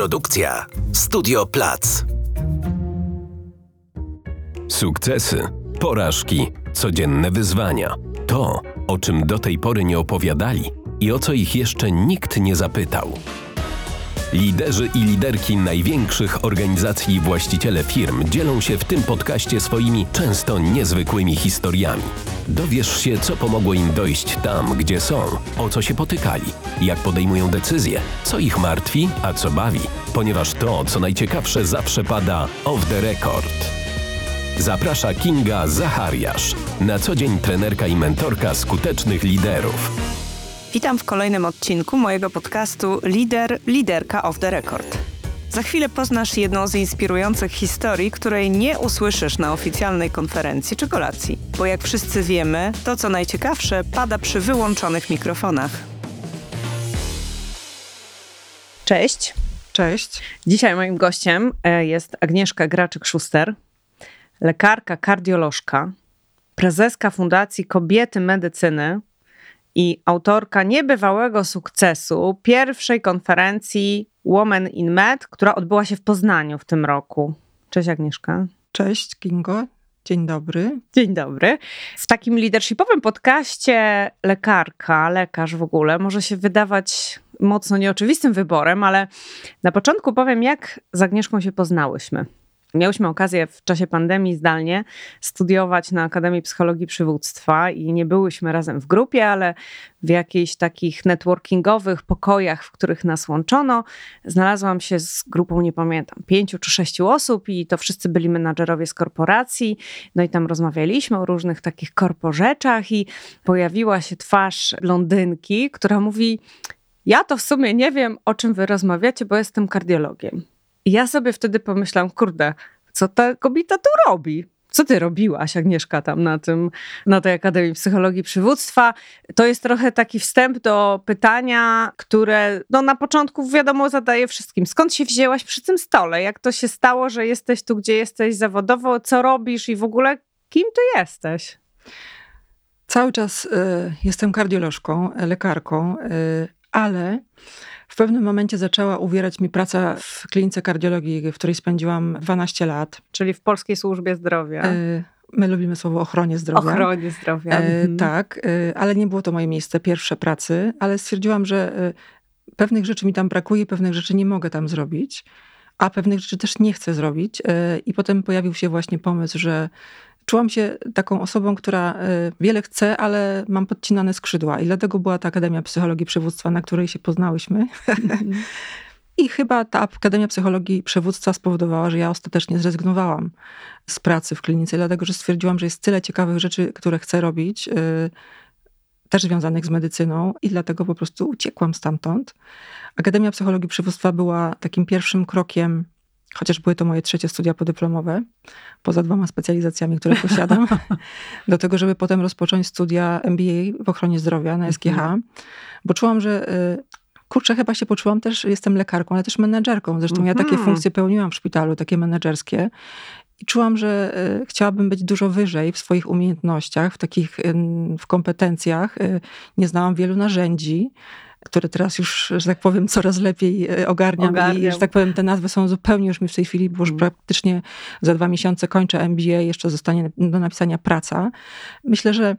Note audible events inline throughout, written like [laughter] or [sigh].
Produkcja Studio Plac. Sukcesy, porażki, codzienne wyzwania. To, o czym do tej pory nie opowiadali i o co ich jeszcze nikt nie zapytał. Liderzy i liderki największych organizacji i właściciele firm dzielą się w tym podcaście swoimi często niezwykłymi historiami. Dowiesz się, co pomogło im dojść tam, gdzie są, o co się potykali, jak podejmują decyzje, co ich martwi, a co bawi, ponieważ to, co najciekawsze, zawsze pada off the record. Zaprasza Kinga Zachariasz, na co dzień trenerka i mentorka skutecznych liderów. Witam w kolejnym odcinku mojego podcastu Lider, Liderka of the Record. Za chwilę poznasz jedną z inspirujących historii, której nie usłyszysz na oficjalnej konferencji czy kolacji. Bo jak wszyscy wiemy, to co najciekawsze pada przy wyłączonych mikrofonach. Cześć. Cześć. Dzisiaj moim gościem e, jest Agnieszka Graczyk-Szuster, lekarka kardiolożka, prezeska Fundacji Kobiety Medycyny, i autorka niebywałego sukcesu pierwszej konferencji Women in Med, która odbyła się w Poznaniu w tym roku. Cześć Agnieszka. Cześć Kingo. Dzień dobry. Dzień dobry. W takim leadershipowym podcaście lekarka, lekarz w ogóle może się wydawać mocno nieoczywistym wyborem, ale na początku powiem, jak z Agnieszką się poznałyśmy. Miałyśmy okazję w czasie pandemii zdalnie studiować na Akademii Psychologii Przywództwa i nie byłyśmy razem w grupie, ale w jakichś takich networkingowych pokojach, w których nas łączono, znalazłam się z grupą, nie pamiętam, pięciu czy sześciu osób i to wszyscy byli menadżerowie z korporacji. No i tam rozmawialiśmy o różnych takich korporzeczach i pojawiła się twarz blondynki, która mówi: Ja to w sumie nie wiem, o czym wy rozmawiacie, bo jestem kardiologiem. Ja sobie wtedy pomyślałam, kurde, co ta kobieta tu robi? Co ty robiłaś, Agnieszka, tam na tym, na tej Akademii Psychologii Przywództwa? To jest trochę taki wstęp do pytania, które no, na początku wiadomo zadaję wszystkim. Skąd się wzięłaś przy tym stole? Jak to się stało, że jesteś tu, gdzie jesteś zawodowo? Co robisz i w ogóle kim ty jesteś? Cały czas y, jestem kardiolożką, lekarką, y, ale w pewnym momencie zaczęła uwierać mi praca w klinice kardiologii, w której spędziłam 12 lat. Czyli w Polskiej Służbie Zdrowia. E, my lubimy słowo ochronie zdrowia. Ochronie zdrowia. E, mhm. Tak, e, ale nie było to moje miejsce pierwsze pracy, ale stwierdziłam, że pewnych rzeczy mi tam brakuje, pewnych rzeczy nie mogę tam zrobić, a pewnych rzeczy też nie chcę zrobić. I potem pojawił się właśnie pomysł, że czułam się taką osobą, która e, wiele chce, ale mam podcinane skrzydła. I dlatego była ta Akademia Psychologii Przywództwa, na której się poznałyśmy. [laughs] I chyba ta Akademia Psychologii Przywództwa spowodowała, że ja ostatecznie zrezygnowałam z pracy w klinice, dlatego że stwierdziłam, że jest tyle ciekawych rzeczy, które chcę robić, e, też związanych z medycyną, i dlatego po prostu uciekłam stamtąd. Akademia Psychologii Przywództwa była takim pierwszym krokiem chociaż były to moje trzecie studia podyplomowe, poza dwoma specjalizacjami, które posiadam, [laughs] do tego, żeby potem rozpocząć studia MBA w ochronie zdrowia na SGH, mhm. bo czułam, że y, kurczę, chyba się poczułam też, jestem lekarką, ale też menedżerką. Zresztą ja takie mhm. funkcje pełniłam w szpitalu, takie menedżerskie. I czułam, że y, chciałabym być dużo wyżej w swoich umiejętnościach, w takich w kompetencjach. Y, nie znałam wielu narzędzi które teraz już, że tak powiem, coraz lepiej e, ogarniam, ogarniam. i, że tak powiem, te nazwy są zupełnie już mi w tej chwili, bo już mm. praktycznie za dwa miesiące kończę MBA, jeszcze zostanie do napisania praca. Myślę, że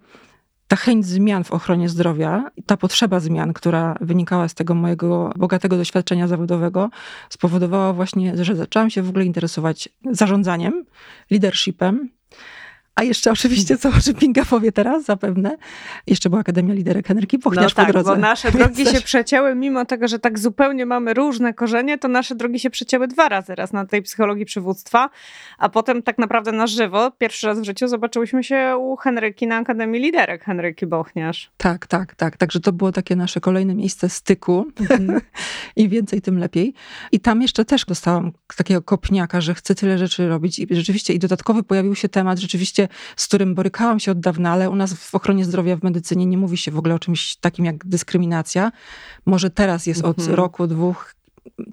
ta chęć zmian w ochronie zdrowia, ta potrzeba zmian, która wynikała z tego mojego bogatego doświadczenia zawodowego, spowodowała właśnie, że zaczęłam się w ogóle interesować zarządzaniem, leadershipem, a jeszcze oczywiście, co [laughs] o Pinga powie teraz zapewne, jeszcze była Akademia Liderek Henryki Pochniarz no tak, po drodze. bo nasze [laughs] drogi się przecięły, mimo tego, że tak zupełnie mamy różne korzenie, to nasze drogi się przecięły dwa razy. Raz na tej psychologii przywództwa, a potem tak naprawdę na żywo, pierwszy raz w życiu zobaczyłyśmy się u Henryki na Akademii Liderek Henryki Bochniarz. Tak, tak, tak. Także to było takie nasze kolejne miejsce styku mhm. [laughs] i więcej tym lepiej. I tam jeszcze też dostałam takiego kopniaka, że chcę tyle rzeczy robić i rzeczywiście i dodatkowy pojawił się temat rzeczywiście z którym borykałam się od dawna, ale u nas w ochronie zdrowia, w medycynie nie mówi się w ogóle o czymś takim jak dyskryminacja. Może teraz jest od mhm. roku, dwóch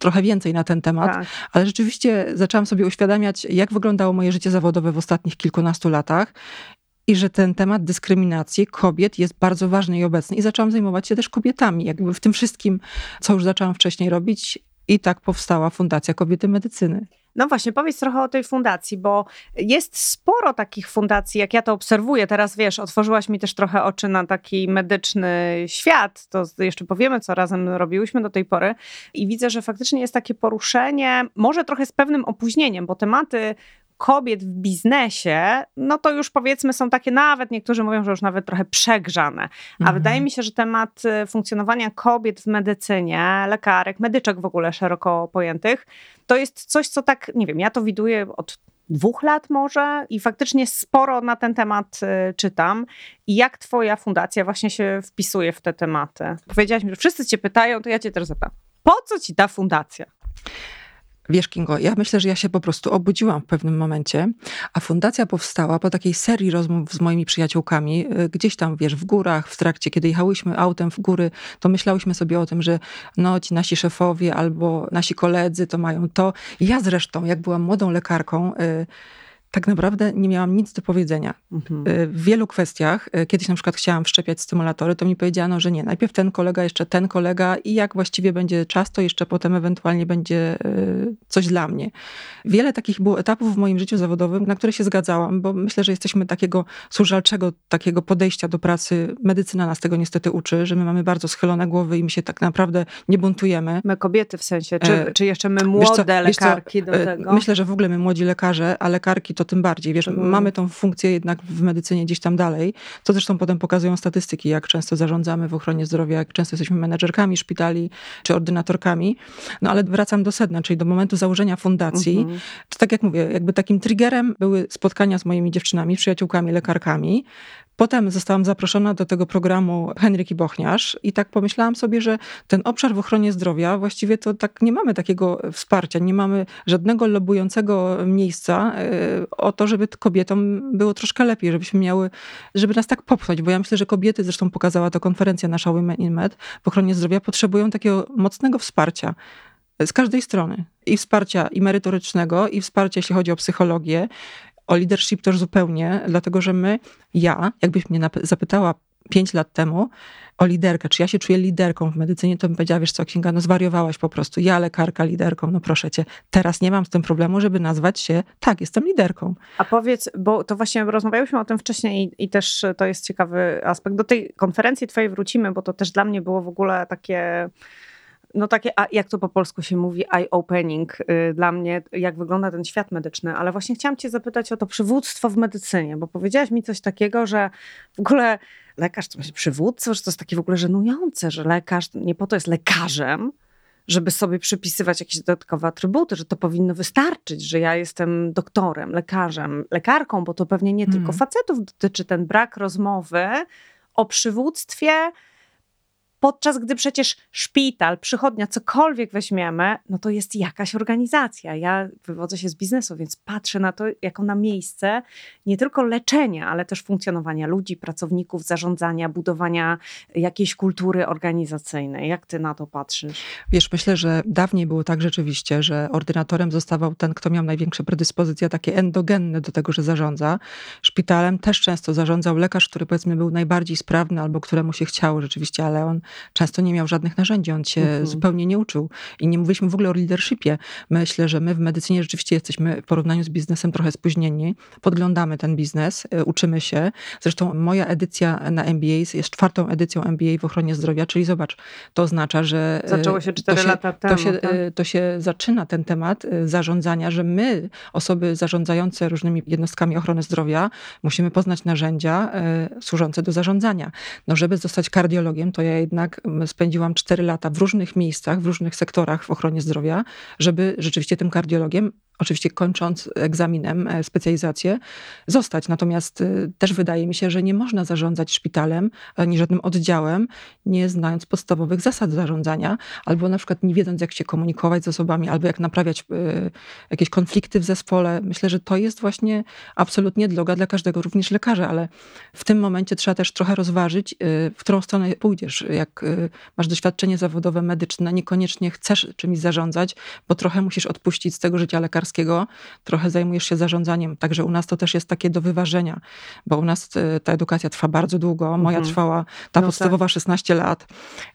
trochę więcej na ten temat, tak. ale rzeczywiście zaczęłam sobie uświadamiać, jak wyglądało moje życie zawodowe w ostatnich kilkunastu latach i że ten temat dyskryminacji kobiet jest bardzo ważny i obecny. I zaczęłam zajmować się też kobietami, jakby w tym wszystkim, co już zaczęłam wcześniej robić I tak powstała Fundacja Kobiety Medycyny. No właśnie, powiedz trochę o tej fundacji, bo jest sporo takich fundacji, jak ja to obserwuję. Teraz wiesz, otworzyłaś mi też trochę oczy na taki medyczny świat. To jeszcze powiemy, co razem robiłyśmy do tej pory. I widzę, że faktycznie jest takie poruszenie, może trochę z pewnym opóźnieniem, bo tematy kobiet w biznesie, no to już powiedzmy są takie nawet, niektórzy mówią, że już nawet trochę przegrzane. A mhm. wydaje mi się, że temat y, funkcjonowania kobiet w medycynie, lekarek, medyczek w ogóle szeroko pojętych, to jest coś, co tak, nie wiem, ja to widuję od dwóch lat może i faktycznie sporo na ten temat y, czytam. I jak twoja fundacja właśnie się wpisuje w te tematy? Powiedziałaś mi, że wszyscy cię pytają, to ja cię też zapytam. Po co ci ta fundacja? Wiesz, Kingo, ja myślę, że ja się po prostu obudziłam w pewnym momencie, a fundacja powstała po takiej serii rozmów z moimi przyjaciółkami, y, gdzieś tam, wiesz, w górach, w trakcie, kiedy jechałyśmy autem w góry, to myślałyśmy sobie o tym, że no, ci nasi szefowie albo nasi koledzy to mają to. Ja zresztą, jak byłam młodą lekarką, y, tak naprawdę nie miałam nic do powiedzenia. Mhm. Y, w wielu kwestiach, y, kiedyś na przykład chciałam wszczepiać stymulatory, to mi powiedziano, że nie, najpierw ten kolega, jeszcze ten kolega i jak właściwie będzie czas, to jeszcze potem ewentualnie będzie y, coś dla mnie. Wiele takich było etapów w moim życiu zawodowym, na które się zgadzałam, bo myślę, że jesteśmy takiego służalczego takiego podejścia do pracy. Medycyna nas tego niestety uczy, że my mamy bardzo schylone głowy i my się tak naprawdę nie buntujemy. My kobiety w sensie, czy, e, czy jeszcze my młode co, lekarki do e, tego? Myślę, że w ogóle my młodzi lekarze, a lekarki to tym bardziej. Wiesz, mhm. mamy tą funkcję jednak w medycynie gdzieś tam dalej, co zresztą potem pokazują statystyki, jak często zarządzamy w ochronie zdrowia, jak często jesteśmy menedżerkami szpitali czy ordynatorkami. No ale wracam do sedna, czyli do momentu założenia fundacji. Mhm. To tak jak mówię, jakby takim triggerem były spotkania z moimi dziewczynami, przyjaciółkami, lekarkami, Potem zostałam zaproszona do tego programu Henryki Bochniarz i tak pomyślałam sobie, że ten obszar w ochronie zdrowia właściwie to tak nie mamy takiego wsparcia, nie mamy żadnego lobującego miejsca e, o to, żeby kobietom było troszkę lepiej, żebyśmy miały, żeby nas tak popchnąć, bo ja myślę, że kobiety, zresztą pokazała to konferencja nasza Women in Med w ochronie zdrowia, potrzebują takiego mocnego wsparcia z każdej strony. I wsparcia i merytorycznego, i wsparcia, jeśli chodzi o psychologię, o leadership też zupełnie, dlatego że my, ja, jakbyś mnie zapytała pięć lat temu o liderkę, czy ja się czuję liderką w medycynie, to bym powiedziała, wiesz co, Kinga, no zwariowałaś po prostu. Ja lekarka liderką, no proszę cię. Teraz nie mam z tym problemu, żeby nazwać się, tak, jestem liderką. A powiedz, bo to właśnie rozmawiałyśmy o tym wcześniej i, i też to jest ciekawy aspekt. Do tej konferencji twojej wrócimy, bo to też dla mnie było w ogóle takie no takie, a jak to po polsku się mówi, eye-opening y, dla mnie, jak wygląda ten świat medyczny. Ale właśnie chciałam cię zapytać o to przywództwo w medycynie, bo powiedziałaś mi coś takiego, że w ogóle lekarz to przywódco, że to jest takie w ogóle żenujące, że lekarz nie po to jest lekarzem, żeby sobie przypisywać jakieś dodatkowe atrybuty, że to powinno wystarczyć, że ja jestem doktorem, lekarzem, lekarką, bo to pewnie nie tylko mm. facetów dotyczy ten brak rozmowy o przywództwie Podczas gdy przecież szpital, przychodnia, cokolwiek weźmiemy, no to jest jakaś organizacja. Ja wywodzę się z biznesu, więc patrzę na to jako na miejsce nie tylko leczenia, ale też funkcjonowania ludzi, pracowników, zarządzania, budowania jakiejś kultury organizacyjnej. Jak ty na to patrzysz? Wiesz, myślę, że dawniej było tak rzeczywiście, że ordynatorem zostawał ten, kto miał największe predyspozycje takie endogenne do tego, że zarządza. Szpitalem też często zarządzał lekarz, który powiedzmy był najbardziej sprawny albo któremu się chciało rzeczywiście, ale on często nie miał żadnych narzędzi, on się mhm. zupełnie nie uczył. I nie mówiliśmy w ogóle o leadershipie. Myślę, że my w medycynie rzeczywiście jesteśmy w porównaniu z biznesem trochę spóźnieni. Podglądamy ten biznes, y, uczymy się. Zresztą moja edycja na MBA jest czwartą edycją MBA w ochronie zdrowia, czyli zobacz, to oznacza, że... Y, Zaczęło się cztery lata temu. To się, tak? Y, to się zaczyna ten temat zarządzania, że my, osoby zarządzające różnymi jednostkami ochrony zdrowia, musimy poznać narzędzia służące do zarządzania. No, żeby zostać kardiologiem, to ja jednak jednak spędziłam 4 lata w różnych miejscach, w różnych sektorach w ochronie zdrowia, żeby rzeczywiście tym kardiologiem oczywiście kończąc egzaminem e, specjalizację, zostać. Natomiast e, też wydaje mi się, że nie można zarządzać szpitalem ani żadnym oddziałem, nie znając podstawowych zasad zarządzania, albo na przykład nie wiedząc, jak się komunikować z osobami, albo jak naprawiać e, jakieś konflikty w zespole. Myślę, że to jest właśnie absolutnie droga dla każdego, również lekarza, ale w tym momencie trzeba też trochę rozważyć, w którą stronę pójdziesz. Jak masz doświadczenie zawodowe, medyczne, niekoniecznie chcesz czymś zarządzać, bo trochę musisz odpuścić z tego życia lekarskiego trochę zajmujesz się zarządzaniem. Także u nas to też jest takie do wyważenia, bo u nas e, ta edukacja trwa bardzo długo. Moja Mhm. trwała, ta No podstawowa 16 lat.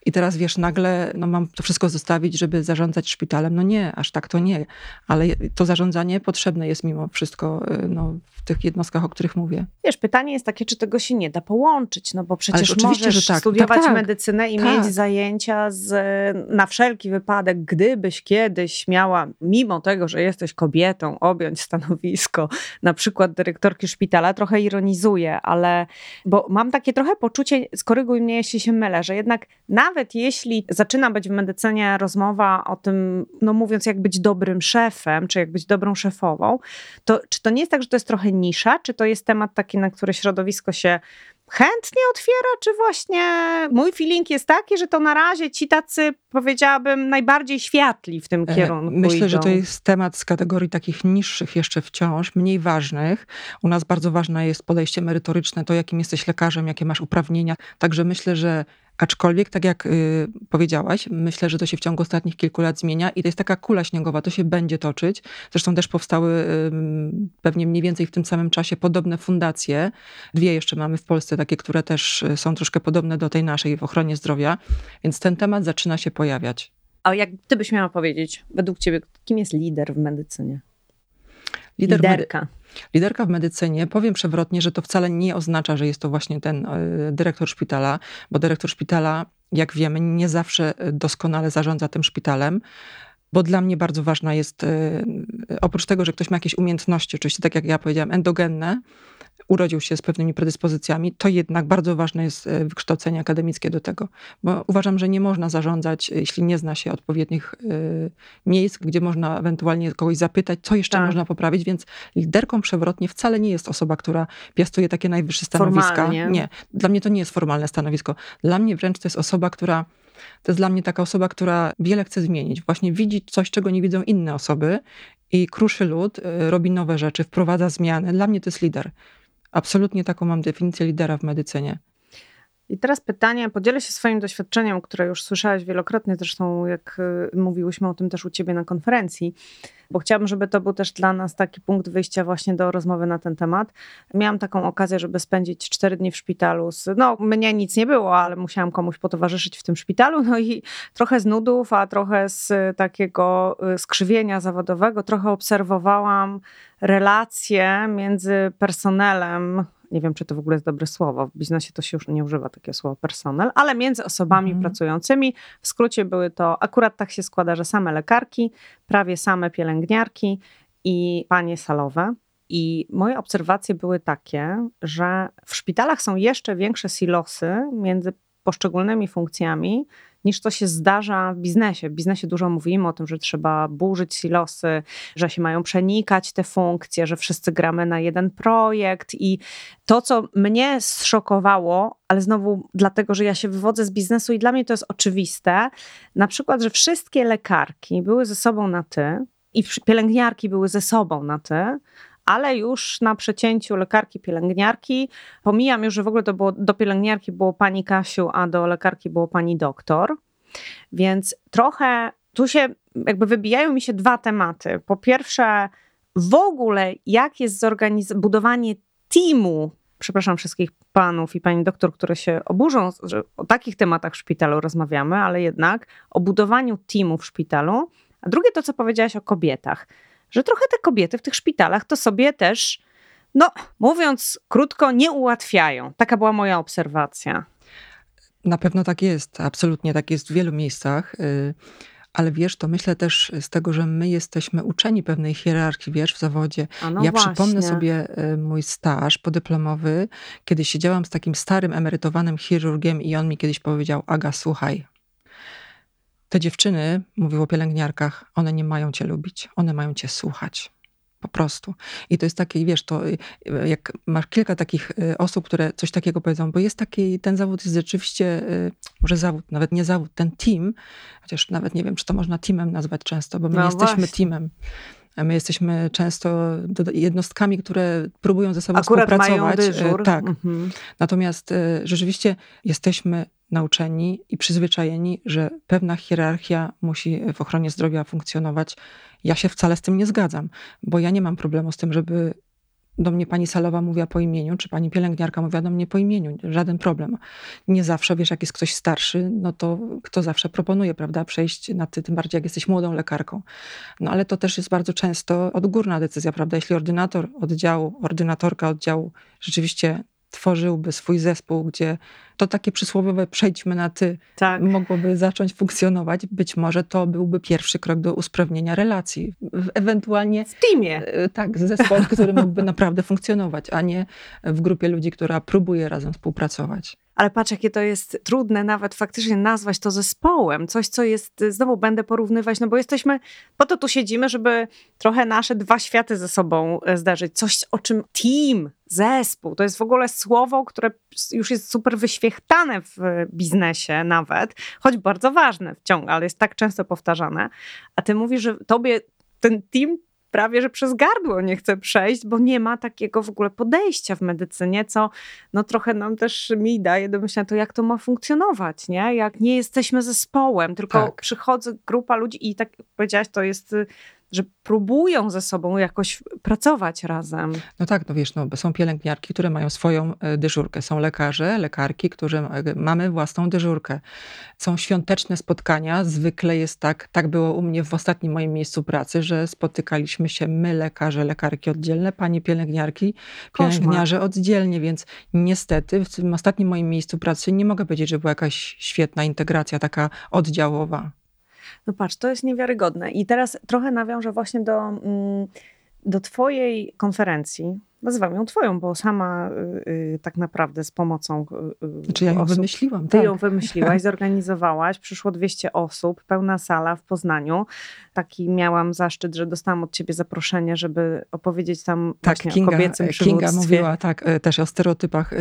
I teraz wiesz, nagle no, mam to wszystko zostawić, żeby zarządzać szpitalem. No nie, aż tak to nie. Ale to zarządzanie potrzebne jest mimo wszystko e, no, w tych jednostkach, o których mówię. Wiesz, pytanie jest takie, czy tego się nie da połączyć, no bo przecież oczywiście, możesz że tak. studiować Tak, tak. medycynę i Tak. mieć zajęcia z, na wszelki wypadek, gdybyś kiedyś miała, mimo tego, że jesteś kobietą, objąć stanowisko na przykład dyrektorki szpitala, trochę ironizuję, ale bo mam takie trochę poczucie, skoryguj mnie, jeśli się mylę, że jednak nawet jeśli zaczyna być w medycynie rozmowa o tym, no mówiąc jak być dobrym szefem, czy jak być dobrą szefową, to czy to nie jest tak, że to jest trochę nisza, czy to jest temat taki, na który środowisko się chętnie otwiera, czy właśnie mój feeling jest taki, że to na razie ci tacy, powiedziałabym, najbardziej światli w tym E, kierunku Myślę, że idą. to jest temat z kategorii takich niższych jeszcze wciąż, mniej ważnych. U nas bardzo ważne jest podejście merytoryczne, to jakim jesteś lekarzem, jakie masz uprawnienia. Także myślę, że aczkolwiek, tak jak y, powiedziałaś, myślę, że to się w ciągu ostatnich kilku lat zmienia i to jest taka kula śniegowa, to się będzie toczyć. Zresztą też powstały ym, pewnie mniej więcej w tym samym czasie podobne fundacje. Dwie jeszcze mamy w Polsce, takie, które też y, są troszkę podobne do tej naszej w ochronie zdrowia, więc ten temat zaczyna się pojawiać. A jak ty byś miała powiedzieć, według ciebie, kim jest lider w medycynie? Lider Liderka. Liderka w medycynie, powiem przewrotnie, że to wcale nie oznacza, że jest to właśnie ten y, dyrektor szpitala, bo dyrektor szpitala, jak wiemy, nie zawsze doskonale zarządza tym szpitalem. Bo dla mnie bardzo ważna jest, y, oprócz tego, że ktoś ma jakieś umiejętności, oczywiście tak jak ja powiedziałam, endogenne, urodził się z pewnymi predyspozycjami, to jednak bardzo ważne jest y, wykształcenie akademickie do tego. Bo uważam, że nie można zarządzać, y, jeśli nie zna się odpowiednich y, miejsc, gdzie można ewentualnie kogoś zapytać, co jeszcze Tak. można poprawić, więc liderką przewrotnie wcale nie jest osoba, która piastuje takie najwyższe stanowiska. Formalnie. Nie, dla mnie to nie jest formalne stanowisko. Dla mnie wręcz to jest osoba, która to jest dla mnie taka osoba, która wiele chce zmienić. Właśnie widzi coś, czego nie widzą inne osoby i kruszy lud, y, robi nowe rzeczy, wprowadza zmiany. Dla mnie to jest lider. Absolutnie taką mam definicję lidera w medycynie. I teraz pytanie, podzielę się swoim doświadczeniem, które już słyszałaś wielokrotnie, zresztą jak y, mówiłyśmy o tym też u ciebie na konferencji, bo chciałabym, żeby to był też dla nas taki punkt wyjścia właśnie do rozmowy na ten temat. Miałam taką okazję, żeby spędzić cztery dni w szpitalu. Z, no, mnie nic nie było, ale musiałam komuś potowarzyszyć w tym szpitalu, no i trochę z nudów, a trochę z takiego y, skrzywienia zawodowego, trochę obserwowałam relacje między personelem nie wiem, czy to w ogóle jest dobre słowo. W biznesie to się już nie używa takiego słowa personel, ale między osobami Mhm. pracującymi. W skrócie były to, akurat tak się składa, że same lekarki, prawie same pielęgniarki i panie salowe. I moje obserwacje były takie, że w szpitalach są jeszcze większe silosy między poszczególnymi funkcjami, niż to się zdarza w biznesie. W biznesie dużo mówimy o tym, że trzeba burzyć silosy, że się mają przenikać te funkcje, że wszyscy gramy na jeden projekt. I to, co mnie zszokowało, ale znowu dlatego, że ja się wywodzę z biznesu i dla mnie to jest oczywiste, na przykład, że wszystkie lekarki były ze sobą na ty i pielęgniarki były ze sobą na ty, ale już na przecięciu lekarki, pielęgniarki, pomijam już, że w ogóle to było, do pielęgniarki było pani Kasiu, a do lekarki było pani doktor, więc trochę tu się jakby wybijają mi się dwa tematy. Po pierwsze, w ogóle jak jest budowanie teamu, przepraszam wszystkich panów i pani doktor, które się oburzą, że o takich tematach w szpitalu rozmawiamy, ale jednak o budowaniu teamu w szpitalu. A drugie to, co powiedziałaś o kobietach że trochę te kobiety w tych szpitalach to sobie też, no mówiąc krótko, nie ułatwiają. Taka była moja obserwacja. Na pewno tak jest, absolutnie tak jest w wielu miejscach. y, Ale wiesz, to myślę też z tego, że my jesteśmy uczeni pewnej hierarchii, wiesz, w zawodzie. No ja właśnie. przypomnę sobie y, mój staż podyplomowy, kiedy siedziałam z takim starym, emerytowanym chirurgiem i on mi kiedyś powiedział, Aga, słuchaj, te dziewczyny, mówił o pielęgniarkach, one nie mają cię lubić, one mają cię słuchać. Po prostu. I to jest takie, wiesz, to y, jak masz kilka takich y, osób, które coś takiego powiedzą, bo jest taki, ten zawód jest rzeczywiście, y, może zawód, nawet nie zawód, ten team, chociaż nawet nie wiem, czy to można teamem nazwać często, bo my No jesteśmy właśnie. teamem. My jesteśmy często jednostkami, które próbują ze sobą Akurat mają współpracować. Y, dyżur. Tak. Mhm. Natomiast y, rzeczywiście jesteśmy nauczeni i przyzwyczajeni, że pewna hierarchia musi w ochronie zdrowia funkcjonować. Ja się wcale z tym nie zgadzam, bo ja nie mam problemu z tym, żeby do mnie pani salowa mówiła po imieniu, czy pani pielęgniarka mówiła do mnie po imieniu. Żaden problem. Nie zawsze, wiesz, jak jest ktoś starszy, no to kto zawsze proponuje, prawda, przejść na ty, tym bardziej jak jesteś młodą lekarką. No ale to też jest bardzo często odgórna decyzja, prawda? Jeśli ordynator oddziału, ordynatorka oddziału rzeczywiście tworzyłby swój zespół, gdzie to takie przysłowiowe przejdźmy na ty tak. mogłoby zacząć funkcjonować, być może to byłby pierwszy krok do usprawnienia relacji. Ewentualnie w teamie. E, tak, zespół, który mógłby naprawdę funkcjonować, a nie w grupie ludzi, która próbuje razem współpracować. Ale patrz, jakie to jest trudne nawet faktycznie nazwać to zespołem. Coś, co jest, znowu będę porównywać, no bo jesteśmy, po to tu siedzimy, żeby trochę nasze dwa światy ze sobą e, zdarzyć. Coś, o czym team, zespół, to jest w ogóle słowo, które już jest super wyświechtane w biznesie nawet, choć bardzo ważne wciąż, ale jest tak często powtarzane. A ty mówisz, że tobie ten team prawie że przez gardło nie chce przejść, bo nie ma takiego w ogóle podejścia w medycynie, co no trochę nam też mi daje do myślenia to, jak to ma funkcjonować, nie? Jak nie jesteśmy zespołem, tylko tak. przychodzi grupa ludzi i tak powiedziałaś, to jest że próbują ze sobą jakoś pracować razem. No tak, no wiesz, no, są pielęgniarki, które mają swoją e, dyżurkę. Są lekarze, lekarki, którzy e, mamy własną dyżurkę. Są świąteczne spotkania. Zwykle jest tak, tak było u mnie w ostatnim moim miejscu pracy, że spotykaliśmy się my, lekarze, lekarki oddzielne, panie pielęgniarki, pielęgniarze Koszmar. oddzielnie, więc niestety w tym ostatnim moim miejscu pracy nie mogę powiedzieć, że była jakaś świetna integracja taka oddziałowa. No patrz, to jest niewiarygodne. I teraz trochę nawiążę właśnie do, mm, do Twojej konferencji, nazywam ją twoją, bo sama y, y, tak naprawdę z pomocą y, Znaczy ja ją osób, wymyśliłam, Ty tak. ją wymyśliłaś, [laughs] zorganizowałaś, przyszło 200 osób, pełna sala w Poznaniu. Taki miałam zaszczyt, że dostałam od ciebie zaproszenie, żeby opowiedzieć tam tak, właśnie Kinga, o kobiecym Kinga mówiła tak e, też o stereotypach. E,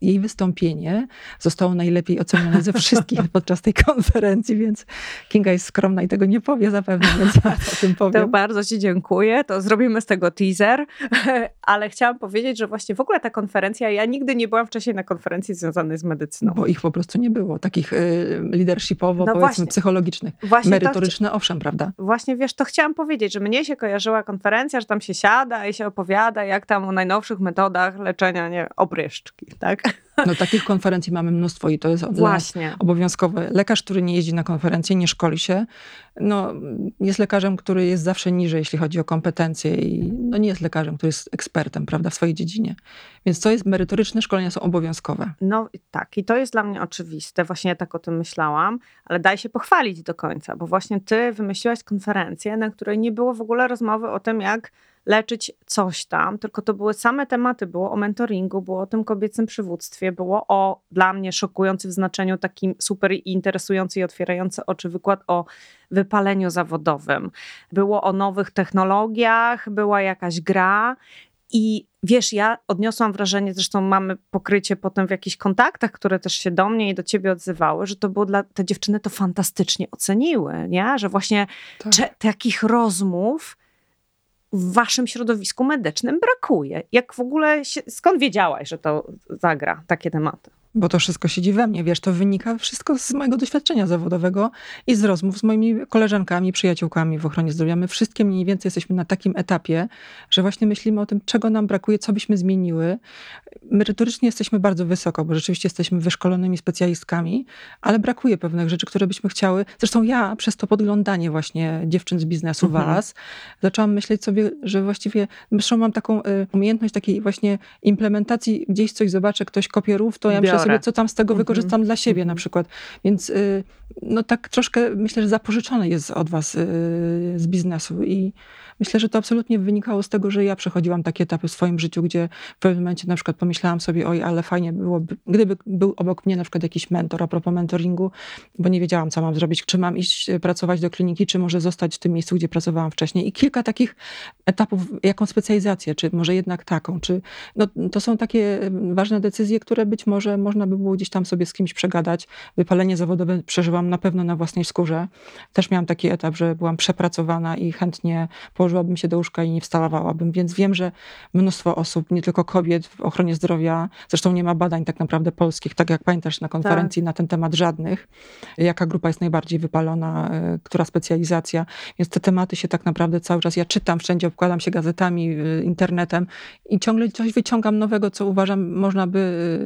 jej wystąpienie zostało najlepiej ocenione ze wszystkich [laughs] podczas tej konferencji, więc Kinga jest skromna i tego nie powie zapewne, więc ja o tym powiem. To bardzo ci dziękuję, to zrobimy z tego teaser [laughs] ale chciałam powiedzieć, że właśnie w ogóle ta konferencja, ja nigdy nie byłam wcześniej na konferencji związanej z medycyną. Bo ich po prostu nie było, takich y, leadershipowo, no powiedzmy, właśnie. psychologicznych. Właśnie Merytoryczne, to, owszem, prawda? Właśnie, wiesz, to chciałam powiedzieć, że mnie się kojarzyła konferencja, że tam się siada i się opowiada, jak tam o najnowszych metodach leczenia, nie obryszczki, tak? No takich konferencji mamy mnóstwo i to jest Właśnie. obowiązkowe. Lekarz, który nie jeździ na konferencje, nie szkoli się, no, jest lekarzem, który jest zawsze niżej, jeśli chodzi o kompetencje i no, nie jest lekarzem, który jest ekspertem, prawda, w swojej dziedzinie. Więc co jest merytoryczne, szkolenia są obowiązkowe. No tak, i to jest dla mnie oczywiste, właśnie ja tak o tym myślałam, ale daj się pochwalić do końca, bo właśnie ty wymyśliłaś konferencję, na której nie było w ogóle rozmowy o tym, jak leczyć coś tam, tylko to były same tematy. Było o mentoringu, było o tym kobiecym przywództwie, było o dla mnie szokujący w znaczeniu takim super interesujący i otwierający oczy wykład o wypaleniu zawodowym. Było o nowych technologiach, była jakaś gra. I wiesz, ja odniosłam wrażenie, zresztą mamy pokrycie potem w jakichś kontaktach, które też się do mnie i do ciebie odzywały, że to było dla, te dziewczyny to fantastycznie oceniły, nie? Że właśnie tak. takich rozmów w waszym środowisku medycznym brakuje. Jak w ogóle, się, skąd wiedziałaś, że to zagra takie tematy? Bo to wszystko siedzi we mnie, wiesz, to wynika wszystko z mojego doświadczenia zawodowego i z rozmów z moimi koleżankami, przyjaciółkami w ochronie zdrowia. My wszystkie mniej więcej jesteśmy na takim etapie, że właśnie myślimy o tym, czego nam brakuje, co byśmy zmieniły. Merytorycznie jesteśmy bardzo wysoko, bo rzeczywiście jesteśmy wyszkolonymi specjalistkami, ale brakuje pewnych rzeczy, które byśmy chciały. Zresztą ja przez to podglądanie właśnie dziewczyn z biznesu mhm. was, zaczęłam myśleć sobie, że właściwie, zresztą mam taką y, umiejętność takiej właśnie implementacji, gdzieś coś zobaczę, ktoś kopierów, to ja myślę sobie, co tam z tego mm -hmm. wykorzystam dla siebie na przykład. Więc y, no tak troszkę myślę, że zapożyczone jest od was y, z biznesu i myślę, że to absolutnie wynikało z tego, że ja przechodziłam takie etapy w swoim życiu, gdzie w pewnym momencie na przykład pomyślałam sobie, oj, ale fajnie byłoby, gdyby był obok mnie na przykład jakiś mentor a propos mentoringu, bo nie wiedziałam, co mam zrobić, czy mam iść e, pracować do kliniki, czy może zostać w tym miejscu, gdzie pracowałam wcześniej. I kilka takich etapów, jaką specjalizację, czy może jednak taką, czy no, to są takie ważne decyzje, które być może można by było gdzieś tam sobie z kimś przegadać. Wypalenie zawodowe przeżyłam na pewno na własnej skórze. Też miałam taki etap, że byłam przepracowana i chętnie położyłabym się do łóżka i nie wstawałabym, więc wiem, że mnóstwo osób, nie tylko kobiet w ochronie zdrowia, zresztą nie ma badań tak naprawdę polskich, tak jak pamiętasz na konferencji tak. na ten temat żadnych, jaka grupa jest najbardziej wypalona, y, która specjalizacja, więc te tematy się tak naprawdę cały czas, ja czytam wszędzie, obkładam się gazetami, y, internetem i ciągle coś wyciągam nowego, co uważam można by,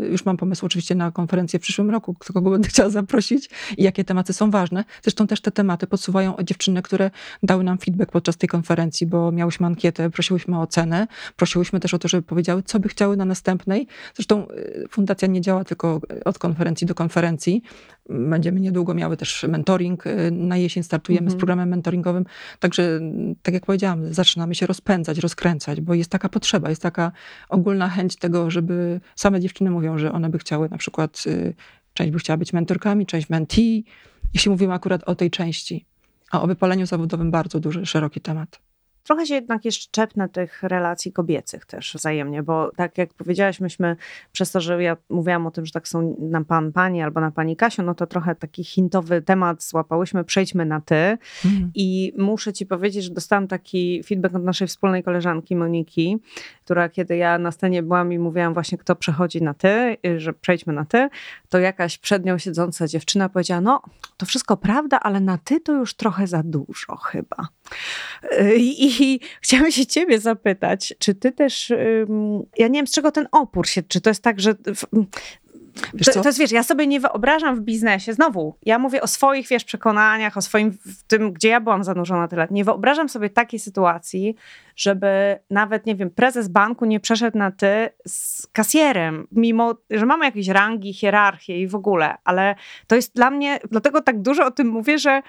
y, już mam pomysł oczywiście na konferencję w przyszłym roku, kogo będę chciała zaprosić i jakie tematy są ważne. Zresztą też te tematy podsuwają dziewczyny, które dały nam feedback podczas tej konferencji, bo miałyśmy ankietę, prosiłyśmy o ocenę, prosiłyśmy też o to, żeby powiedziały, co by chciały na następnej. Zresztą fundacja nie działa tylko od konferencji do konferencji. Będziemy niedługo miały też mentoring. Na jesień startujemy mm -hmm. z programem mentoringowym. Także, tak jak powiedziałam, zaczynamy się rozpędzać, rozkręcać, bo jest taka potrzeba, jest taka ogólna chęć tego, żeby same dziewczyny mówią, że one by chciały na przykład, y, część by chciała być mentorkami, część mentee, jeśli mówimy akurat o tej części. A o wypaleniu zawodowym bardzo duży, szeroki temat. Trochę się jednak jeszcze czepnę tych relacji kobiecych też wzajemnie, bo tak jak powiedziałaś, myśmy przez to, że ja mówiłam o tym, że tak są na pan pani albo na pani Kasiu, no to trochę taki hintowy temat złapałyśmy, przejdźmy na ty. Mhm. I muszę ci powiedzieć, że dostałam taki feedback od naszej wspólnej koleżanki Moniki, która kiedy ja na scenie byłam i mówiłam właśnie, kto przechodzi na ty, że przejdźmy na ty, to jakaś przed nią siedząca dziewczyna powiedziała, no to wszystko prawda, ale na ty to już trochę za dużo chyba. I, i chciałam się ciebie zapytać, czy ty też, ja nie wiem z czego ten opór się, czy to jest tak, że to, to, jest, wiesz, ja sobie nie wyobrażam w biznesie, znowu, ja mówię o swoich, wiesz, przekonaniach, o swoim, w tym, gdzie ja byłam zanurzona tyle lat. Nie wyobrażam sobie takiej sytuacji, żeby nawet, nie wiem, prezes banku nie przeszedł na ty z kasjerem, mimo, że mamy jakieś rangi, hierarchię i w ogóle, ale to jest dla mnie, dlatego tak dużo o tym mówię, że.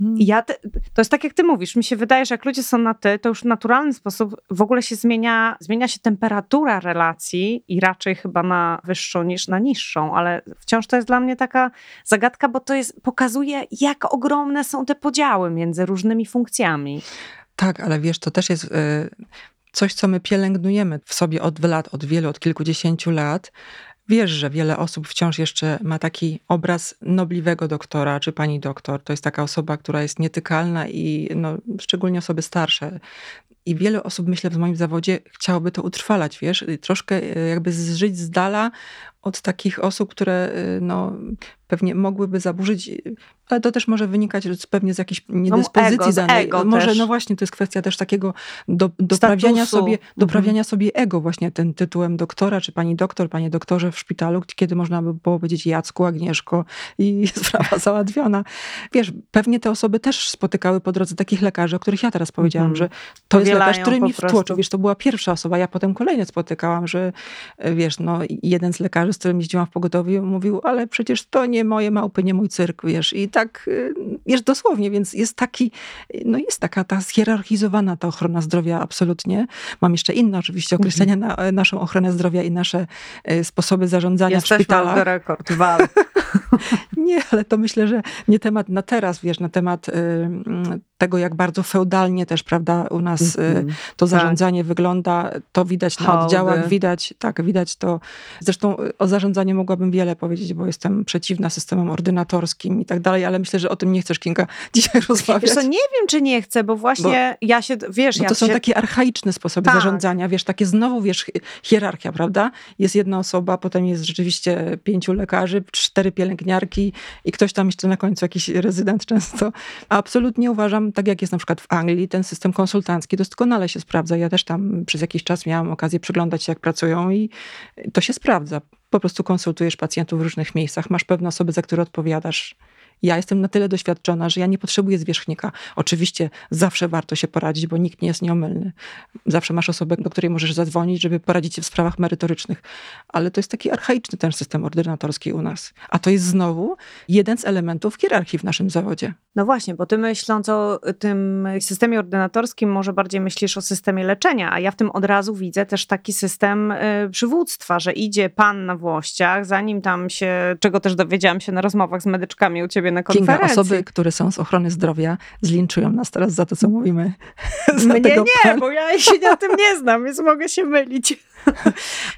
Ja te, to jest tak, jak ty mówisz. Mi się wydaje, że jak ludzie są na ty, to już w naturalny sposób w ogóle się zmienia, zmienia się temperatura relacji i raczej chyba na wyższą niż na niższą, ale wciąż to jest dla mnie taka zagadka, bo to jest, pokazuje, jak ogromne są te podziały między różnymi funkcjami. Tak, ale wiesz, to też jest. Yy coś, co my pielęgnujemy w sobie od lat, od wielu, od kilkudziesięciu lat, Wiesz, że wiele osób wciąż jeszcze ma taki obraz nobliwego doktora czy pani doktor. To jest taka osoba, która jest nietykalna i no, szczególnie osoby starsze. I wiele osób, myślę, w moim zawodzie chciałoby to utrwalać, wiesz, troszkę e, jakby żyć z dala od takich osób, które y, no, pewnie mogłyby zaburzyć, ale to też może wynikać pewnie z jakiejś no, niedyspozycji no, ego, danej. Ego może, też. no właśnie, to jest kwestia też takiego do, doprawiania, sobie, doprawiania mhm. sobie ego właśnie tym tytułem doktora, czy pani doktor, panie doktorze w szpitalu, kiedy można by było powiedzieć Jacku, Agnieszko i [laughs] sprawa załatwiona. Wiesz, pewnie te osoby też spotykały po drodze takich lekarzy, o których ja teraz powiedziałam, mhm. że to Powielają jest lekarz, który mi wtłoczył. Wiesz, to była pierwsza osoba, ja potem kolejne spotykałam, że wiesz, no jeden z lekarzy z którym jeździłam w pogotowiu, mówił, ale przecież to nie moje małpy, nie mój cyrk, wiesz. I tak, y, wiesz, dosłownie, więc jest taki, no jest taka ta zhierarchizowana ta ochrona zdrowia absolutnie. Mam jeszcze inne oczywiście określenia mhm. na naszą ochronę zdrowia i nasze sposoby zarządzania Jesteśmy w szpitalach. Jesteśmy rekord, wal. [laughs] nie, ale to myślę, że nie temat na teraz, wiesz, na temat y, tego, jak bardzo feudalnie też, prawda, u nas mm -hmm. to tak. zarządzanie tak. wygląda. To widać na Hołdy. oddziałach, widać, tak, widać to. Zresztą o zarządzaniu mogłabym wiele powiedzieć, bo jestem przeciwna systemom ordynatorskim i tak dalej, ale myślę, że o tym nie chcesz, Kinga, [laughs] dzisiaj rozmawiać. Wiesz co, nie wiem, czy nie chcę, bo właśnie bo, ja się, wiesz... Bo ja to są się... takie archaiczne sposoby tak. zarządzania, wiesz, takie znowu, wiesz, hierarchia, prawda? Jest jedna osoba, potem jest rzeczywiście pięciu lekarzy, cztery pielęgniarki i ktoś tam jeszcze na końcu, jakiś rezydent często. Absolutnie uważam, tak jak jest na przykład w Anglii, ten system konsultancki doskonale się sprawdza. Ja też tam przez jakiś czas miałam okazję przyglądać się, jak pracują i to się sprawdza. Po prostu konsultujesz pacjentów w różnych miejscach, masz pewne osoby, za które odpowiadasz ja jestem na tyle doświadczona, że ja nie potrzebuję zwierzchnika. Oczywiście zawsze warto się poradzić, bo nikt nie jest nieomylny. Zawsze masz osobę, do której możesz zadzwonić, żeby poradzić się w sprawach merytorycznych. Ale to jest taki archaiczny ten system ordynatorski u nas. A to jest znowu jeden z elementów hierarchii w naszym zawodzie. No właśnie, bo ty myśląc o tym systemie ordynatorskim, może bardziej myślisz o systemie leczenia, a ja w tym od razu widzę też taki system y, przywództwa, że idzie pan na włościach, zanim tam się, czego też dowiedziałam się na rozmowach z medyczkami u ciebie na konferencji. Kinga, osoby, które są z ochrony zdrowia, zlinczują nas teraz za to, co mówimy. [laughs] Mnie nie, pana. bo ja się na tym nie znam, więc mogę się mylić.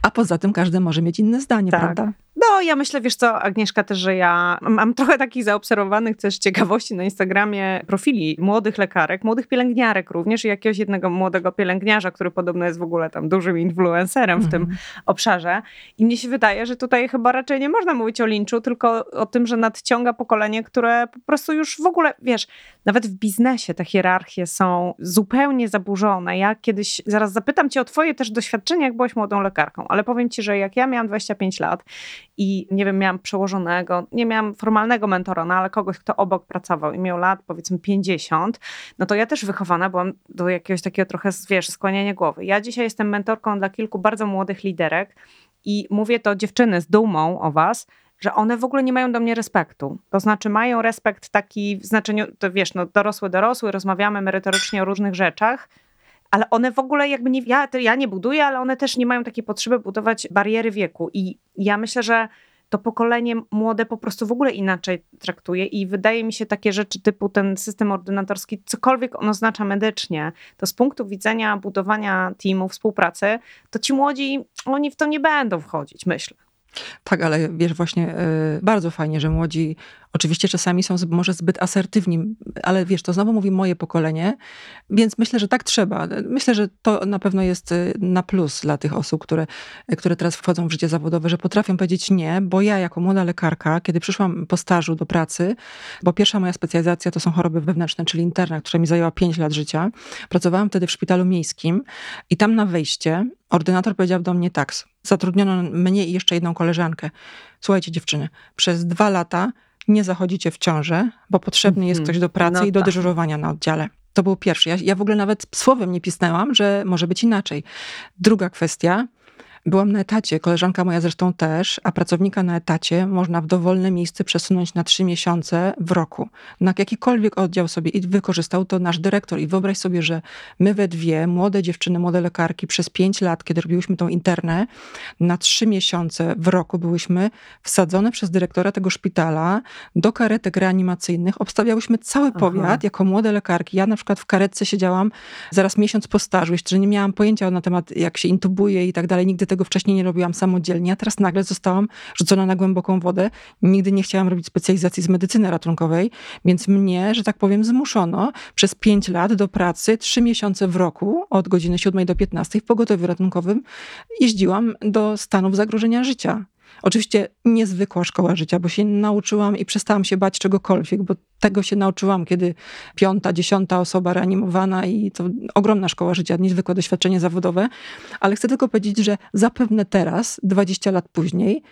A poza tym każdy może mieć inne zdanie, Tak. prawda? No, ja myślę, wiesz co, Agnieszka, też, że ja mam trochę takich zaobserwowanych też ciekawości na Instagramie profili młodych lekarek, młodych pielęgniarek również i jakiegoś jednego młodego pielęgniarza, który podobno jest w ogóle tam dużym influencerem w tym Mhm. obszarze. I mnie się wydaje, że tutaj chyba raczej nie można mówić o linczu, tylko o tym, że nadciąga pokolenie, które po prostu już w ogóle, wiesz, nawet w biznesie te hierarchie są zupełnie zaburzone. Ja kiedyś, zaraz zapytam cię o twoje też doświadczenie, jak byłaś młodą lekarką, ale powiem ci, że jak ja miałam 25 lat i nie wiem, miałam przełożonego, nie miałam formalnego mentora, no ale kogoś, kto obok pracował i miał lat powiedzmy 50, no to ja też wychowana byłam do jakiegoś takiego trochę, wiesz, skłaniania głowy. Ja dzisiaj jestem mentorką dla kilku bardzo młodych liderek i mówię to dziewczyny z dumą o was, że one w ogóle nie mają do mnie respektu. To znaczy mają respekt taki w znaczeniu, to wiesz, no dorosły, dorosły, rozmawiamy merytorycznie o różnych rzeczach, ale one w ogóle jakby nie, ja, ja nie buduję, ale one też nie mają takiej potrzeby budować bariery wieku. I ja myślę, że to pokolenie młode po prostu w ogóle inaczej traktuje i wydaje mi się takie rzeczy typu ten system ordynatorski, cokolwiek on oznacza medycznie, to z punktu widzenia budowania teamu, współpracy, to ci młodzi, oni w to nie będą wchodzić, myślę. Tak, ale wiesz, właśnie y, bardzo fajnie, że młodzi oczywiście czasami są może zbyt asertywni, ale wiesz, to znowu mówi moje pokolenie, więc myślę, że tak trzeba. Myślę, że to na pewno jest y, na plus dla tych osób, które, które teraz wchodzą w życie zawodowe, że potrafią powiedzieć nie, bo ja jako młoda lekarka, kiedy przyszłam po stażu do pracy, bo pierwsza moja specjalizacja to są choroby wewnętrzne, czyli interna, która mi zajęła 5 lat życia, pracowałam wtedy w szpitalu miejskim i tam na wejście ordynator powiedział do mnie tak, zatrudniono mnie i jeszcze jedną koleżankę. Słuchajcie dziewczyny, przez dwa lata nie zachodzicie w ciążę, bo potrzebny jest Mhm. ktoś do pracy No i do tak. dyżurowania na oddziale. To był pierwszy. Ja, ja w ogóle nawet słowem nie pisnęłam, że może być inaczej. Druga kwestia. Byłam na etacie, koleżanka moja zresztą też, a pracownika na etacie można w dowolne miejsce przesunąć na trzy miesiące w roku. Na jakikolwiek oddział sobie i wykorzystał to nasz dyrektor. I wyobraź sobie, że my we dwie, młode dziewczyny, młode lekarki, przez pięć lat, kiedy robiłyśmy tą internę, na trzy miesiące w roku byłyśmy wsadzone przez dyrektora tego szpitala do karetek reanimacyjnych. Obstawiałyśmy cały Aha. powiat jako młode lekarki. Ja na przykład w karetce siedziałam zaraz miesiąc po stażu, jeszcze nie miałam pojęcia na temat, jak się intubuje i tak dalej. Nigdy tego wcześniej nie robiłam samodzielnie, a teraz nagle zostałam rzucona na głęboką wodę. Nigdy nie chciałam robić specjalizacji z medycyny ratunkowej, więc mnie, że tak powiem, zmuszono przez pięć lat do pracy, trzy miesiące w roku, od godziny 7 do 15 w pogotowiu ratunkowym. Jeździłam do stanów zagrożenia życia. Oczywiście niezwykła szkoła życia, bo się nauczyłam i przestałam się bać czegokolwiek, bo tego się nauczyłam, kiedy piąta, dziesiąta osoba reanimowana i to ogromna szkoła życia, niezwykłe doświadczenie zawodowe. Ale chcę tylko powiedzieć, że zapewne teraz, 20 lat później,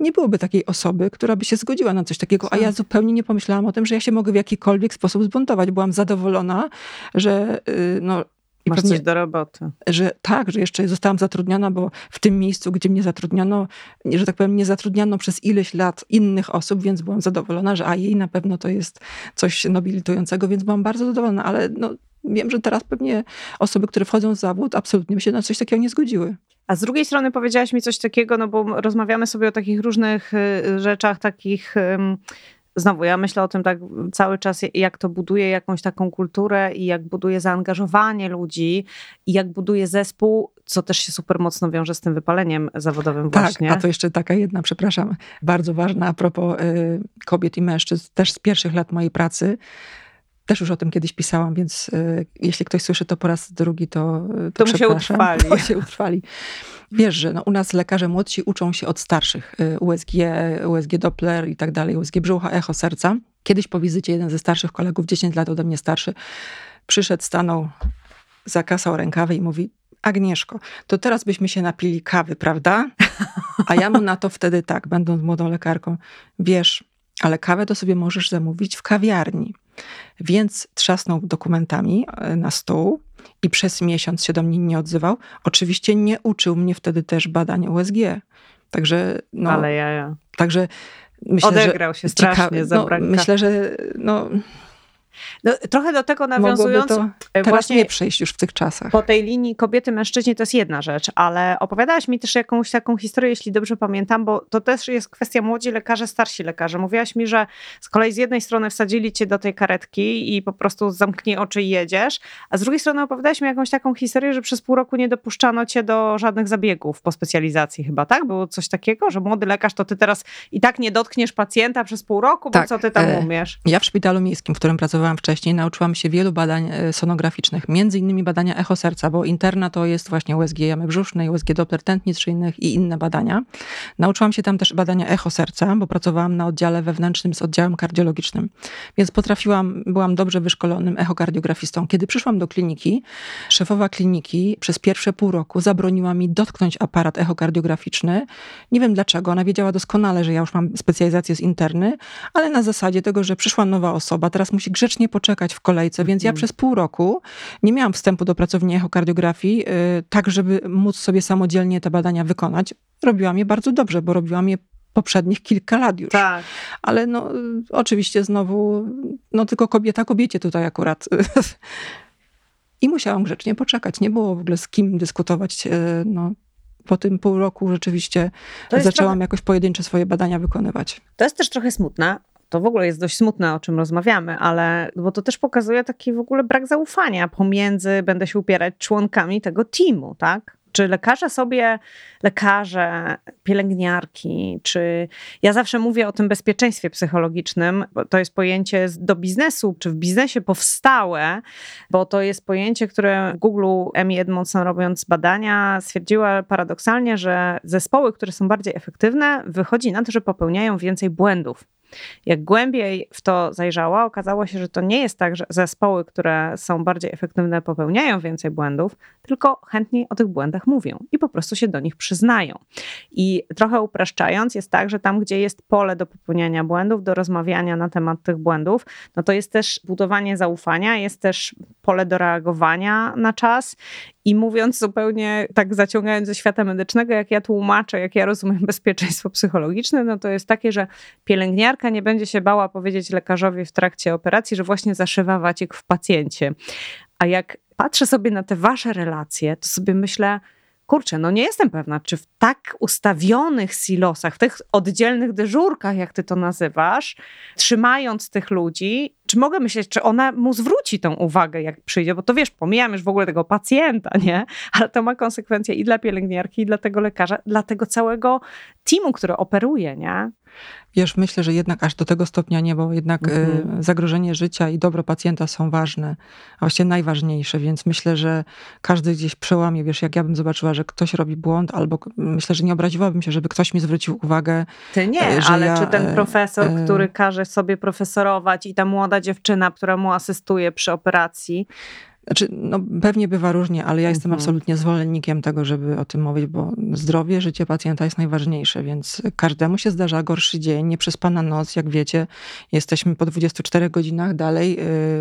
nie byłoby takiej osoby, która by się zgodziła na coś takiego, a ja zupełnie nie pomyślałam o tym, że ja się mogę w jakikolwiek sposób zbuntować. Byłam zadowolona, że y, no, i Masz pewnie- coś do roboty. że tak, że jeszcze zostałam zatrudniona, bo w tym miejscu, gdzie mnie zatrudniono, że tak powiem, nie zatrudniano przez ileś lat innych osób, więc byłam zadowolona, że a jej na pewno to jest coś nobilitującego, więc byłam bardzo zadowolona, ale no, wiem, że teraz pewnie osoby, które wchodzą w zawód, absolutnie by się na coś takiego nie zgodziły. A z drugiej strony powiedziałaś mi coś takiego, no bo rozmawiamy sobie o takich różnych y, rzeczach, takich. Znowu, ja myślę o tym tak cały czas, jak to buduje jakąś taką kulturę i jak buduje zaangażowanie ludzi i jak buduje zespół, co też się super mocno wiąże z tym wypaleniem zawodowym właśnie. Tak, a to jeszcze taka jedna, przepraszam, bardzo ważna a propos y, kobiet i mężczyzn, też z pierwszych lat mojej pracy. Też już o tym kiedyś pisałam, więc y, jeśli ktoś słyszy to po raz drugi, to, y, To mu się utrwali. [laughs] To się utrwali. Wiesz, że no, u nas lekarze młodsi uczą się od starszych. y, USG, USG Doppler i tak dalej, USG brzucha, echo serca. Kiedyś po wizycie jeden ze starszych kolegów, 10 lat ode mnie starszy, przyszedł, stanął, zakasał rękawy i mówi, Agnieszko, to teraz byśmy się napili kawy, prawda? A ja mu na to wtedy tak, będąc młodą lekarką, wiesz, ale kawę to sobie możesz zamówić w kawiarni. Więc trzasnął dokumentami e, na stół i przez miesiąc się do mnie nie odzywał. Oczywiście nie uczył mnie wtedy też badań USG. Także, no, Ale ja, ja. także myślę, Odegrał że się strasznie no, Myślę, że no, No, trochę do tego nawiązując, to e, teraz właśnie nie przejść już w tych czasach. po tej linii kobiety-mężczyźni to jest jedna rzecz, ale opowiadałaś mi też jakąś taką historię, jeśli dobrze pamiętam, bo to też jest kwestia młodzi lekarze, starsi lekarze. Mówiłaś mi, że z kolei z jednej strony wsadzili cię do tej karetki i po prostu zamknij oczy i jedziesz, a z drugiej strony opowiadałaś mi jakąś taką historię, że przez pół roku nie dopuszczano cię do żadnych zabiegów po specjalizacji chyba, tak? Było coś takiego, że młody lekarz to ty teraz i tak nie dotkniesz pacjenta przez pół roku, bo Tak, co ty tam e, umiesz? Ja w szpitalu miejskim, w którym pracowałam wcześniej, nauczyłam się wielu badań e, sonograficznych, między innymi badania echo serca, bo interna to jest właśnie USG jamy brzusznej, USG Doppler tętnic szyjnych i inne badania. Nauczyłam się tam też badania echo serca, bo pracowałam na oddziale wewnętrznym z oddziałem kardiologicznym, więc potrafiłam, byłam dobrze wyszkolonym echokardiografistą. Kiedy przyszłam do kliniki, szefowa kliniki przez pierwsze pół roku zabroniła mi dotknąć aparat echokardiograficzny. Nie wiem dlaczego, ona wiedziała doskonale, że ja już mam specjalizację z interny, ale na zasadzie tego, że przyszła nowa osoba, teraz musi grzecznie poczekać w kolejce, więc ja Mhm. przez pół roku nie miałam wstępu do pracowni echokardiografii, yy, tak żeby móc sobie samodzielnie te badania wykonać. Robiłam je bardzo dobrze, bo robiłam je poprzednich kilka lat już. Tak. Ale no, y, oczywiście znowu, no tylko kobieta kobiecie tutaj akurat. [laughs] I musiałam grzecznie poczekać. Nie było w ogóle z kim dyskutować. y, No, po tym pół roku rzeczywiście zaczęłam trochę- jakoś pojedyncze swoje badania wykonywać. To jest też trochę smutne. To w ogóle jest dość smutne, o czym rozmawiamy, ale bo to też pokazuje taki w ogóle brak zaufania pomiędzy, będę się upierać, członkami tego teamu, tak? Czy lekarze sobie, lekarze, pielęgniarki, czy ja zawsze mówię o tym bezpieczeństwie psychologicznym, bo to jest pojęcie do biznesu, czy w biznesie powstałe, bo to jest pojęcie, które w Google Emmy Edmondson robiąc badania stwierdziła paradoksalnie, że zespoły, które są bardziej efektywne, wychodzi na to, że popełniają więcej błędów. Jak głębiej w to zajrzała, okazało się, że to nie jest tak, że zespoły, które są bardziej efektywne, popełniają więcej błędów, tylko chętniej o tych błędach mówią i po prostu się do nich przyznają. I trochę upraszczając, jest tak, że tam, gdzie jest pole do popełniania błędów, do rozmawiania na temat tych błędów, no to jest też budowanie zaufania, jest też pole do reagowania na czas. I mówiąc zupełnie tak zaciągając ze świata medycznego, jak ja tłumaczę, jak ja rozumiem [laughs] bezpieczeństwo psychologiczne, no to jest takie, że pielęgniarka nie będzie się bała powiedzieć lekarzowi w trakcie operacji, że właśnie zaszywa wacik w pacjencie. A jak patrzę sobie na te wasze relacje, to sobie myślę, kurczę, no nie jestem pewna, czy w tak ustawionych silosach, w tych oddzielnych dyżurkach, jak ty to nazywasz, trzymając tych ludzi, czy mogę myśleć, czy ona mu zwróci tą uwagę, jak przyjdzie, bo to wiesz, pomijam już w ogóle tego pacjenta, nie? Ale to ma konsekwencje i dla pielęgniarki, i dla tego lekarza, dla tego całego teamu, który operuje, nie? Wiesz, myślę, że jednak aż do tego stopnia nie, bo jednak Mhm. y, zagrożenie życia i dobro pacjenta są ważne, a właściwie najważniejsze, więc myślę, że każdy gdzieś przełamie, wiesz, jak ja bym zobaczyła, że ktoś robi błąd, albo myślę, że nie obraziłabym się, żeby ktoś mi zwrócił uwagę. Ty nie, E, ale ja, czy ten e, profesor, e, który każe sobie profesorować i ta młoda dziewczyna, która mu asystuje przy operacji, Znaczy, no, pewnie bywa różnie, ale ja jestem Mhm. absolutnie zwolennikiem tego, żeby o tym mówić, bo zdrowie, życie pacjenta jest najważniejsze, więc każdemu się zdarza gorszy dzień, nieprzespana noc, jak wiecie, jesteśmy po 24 godzinach dalej yy,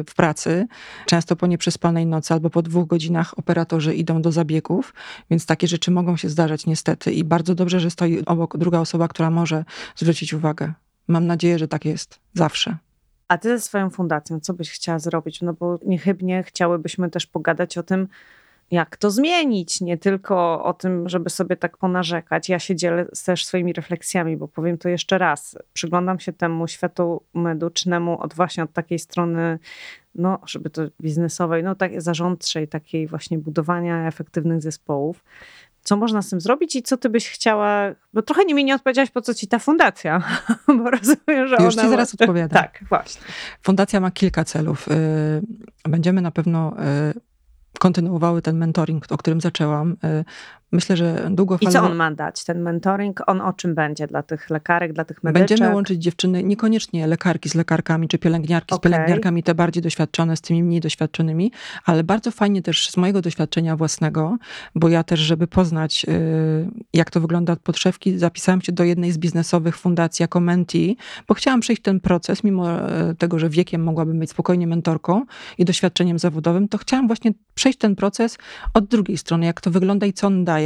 w pracy, często po nieprzespanej nocy albo po dwóch godzinach operatorzy idą do zabiegów, więc takie rzeczy mogą się zdarzać niestety i bardzo dobrze, że stoi obok druga osoba, która może zwrócić uwagę. Mam nadzieję, że tak jest zawsze. A ty ze swoją fundacją, co byś chciała zrobić? No bo niechybnie chciałybyśmy też pogadać o tym, jak to zmienić, nie tylko o tym, żeby sobie tak ponarzekać. Ja się dzielę też swoimi refleksjami, bo powiem to jeszcze raz. Przyglądam się temu światu medycznemu od właśnie od takiej strony, no, żeby to biznesowej, no tak zarządczej, takiej właśnie budowania efektywnych zespołów. Co można z tym zrobić i co ty byś chciała, bo trochę nie mi nie odpowiedziałaś, po co ci ta fundacja, [laughs] bo rozumiem, że Już ona... ci zaraz odpowiadam. Tak, właśnie. Fundacja ma kilka celów. Y, Będziemy na pewno y, kontynuowały ten mentoring, o którym zaczęłam. Myślę, że I długofalowo... co on ma dać, ten mentoring? On o czym będzie dla tych lekarek, dla tych medyczek? Będziemy łączyć dziewczyny, niekoniecznie lekarki z lekarkami, czy pielęgniarki z Okej. pielęgniarkami, te bardziej doświadczone z tymi mniej doświadczonymi, ale bardzo fajnie też z mojego doświadczenia własnego, bo ja też, żeby poznać, y, jak to wygląda od podszewki, zapisałam się do jednej z biznesowych fundacji jako mentee, bo chciałam przejść ten proces, mimo e, tego, że wiekiem mogłabym być spokojnie mentorką i doświadczeniem zawodowym, to chciałam właśnie przejść ten proces od drugiej strony, jak to wygląda i co on daje.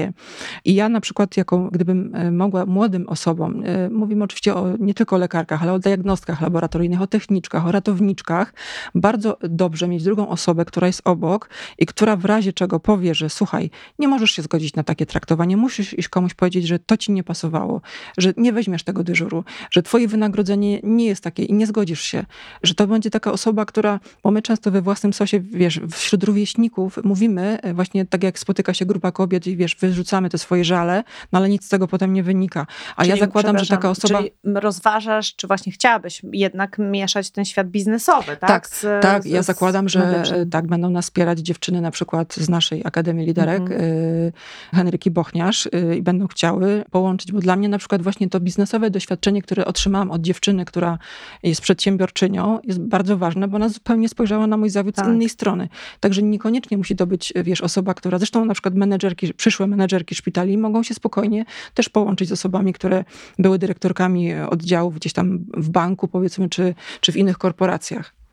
I ja na przykład, jako gdybym e, mogła młodym osobom, e, mówimy oczywiście o, nie tylko o lekarkach, ale o diagnostkach laboratoryjnych, o techniczkach, o ratowniczkach, bardzo dobrze mieć drugą osobę, która jest obok i która w razie czego powie, że słuchaj, nie możesz się zgodzić na takie traktowanie, musisz iść komuś powiedzieć, że to ci nie pasowało, że nie weźmiesz tego dyżuru, że twoje wynagrodzenie nie jest takie i nie zgodzisz się, że to będzie taka osoba, która, bo my często we własnym sosie, wiesz, wśród rówieśników mówimy, e, właśnie tak jak spotyka się grupa kobiet i wiesz, wyrzucamy te swoje żale, no ale nic z tego potem nie wynika. A Czyli, ja zakładam, że taka osoba... Czyli rozważasz, czy właśnie chciałabyś jednak mieszać ten świat biznesowy, tak? Tak, z, tak. Z, ja zakładam, że medycznym. tak, będą nas wspierać dziewczyny na przykład z naszej Akademii Liderek, Mhm. y, Henryki Bochniarz y, i będą chciały połączyć, bo dla mnie na przykład właśnie to biznesowe doświadczenie, które otrzymałam od dziewczyny, która jest przedsiębiorczynią, jest bardzo ważne, bo ona zupełnie spojrzała na mój zawód Tak. z innej strony. Także niekoniecznie musi to być, wiesz, osoba, która, zresztą na przykład menedżerki, przyszłe menedżerki szpitali mogą się spokojnie też połączyć z osobami, które były dyrektorkami oddziałów gdzieś tam w banku, powiedzmy, czy, czy w innych korporacjach.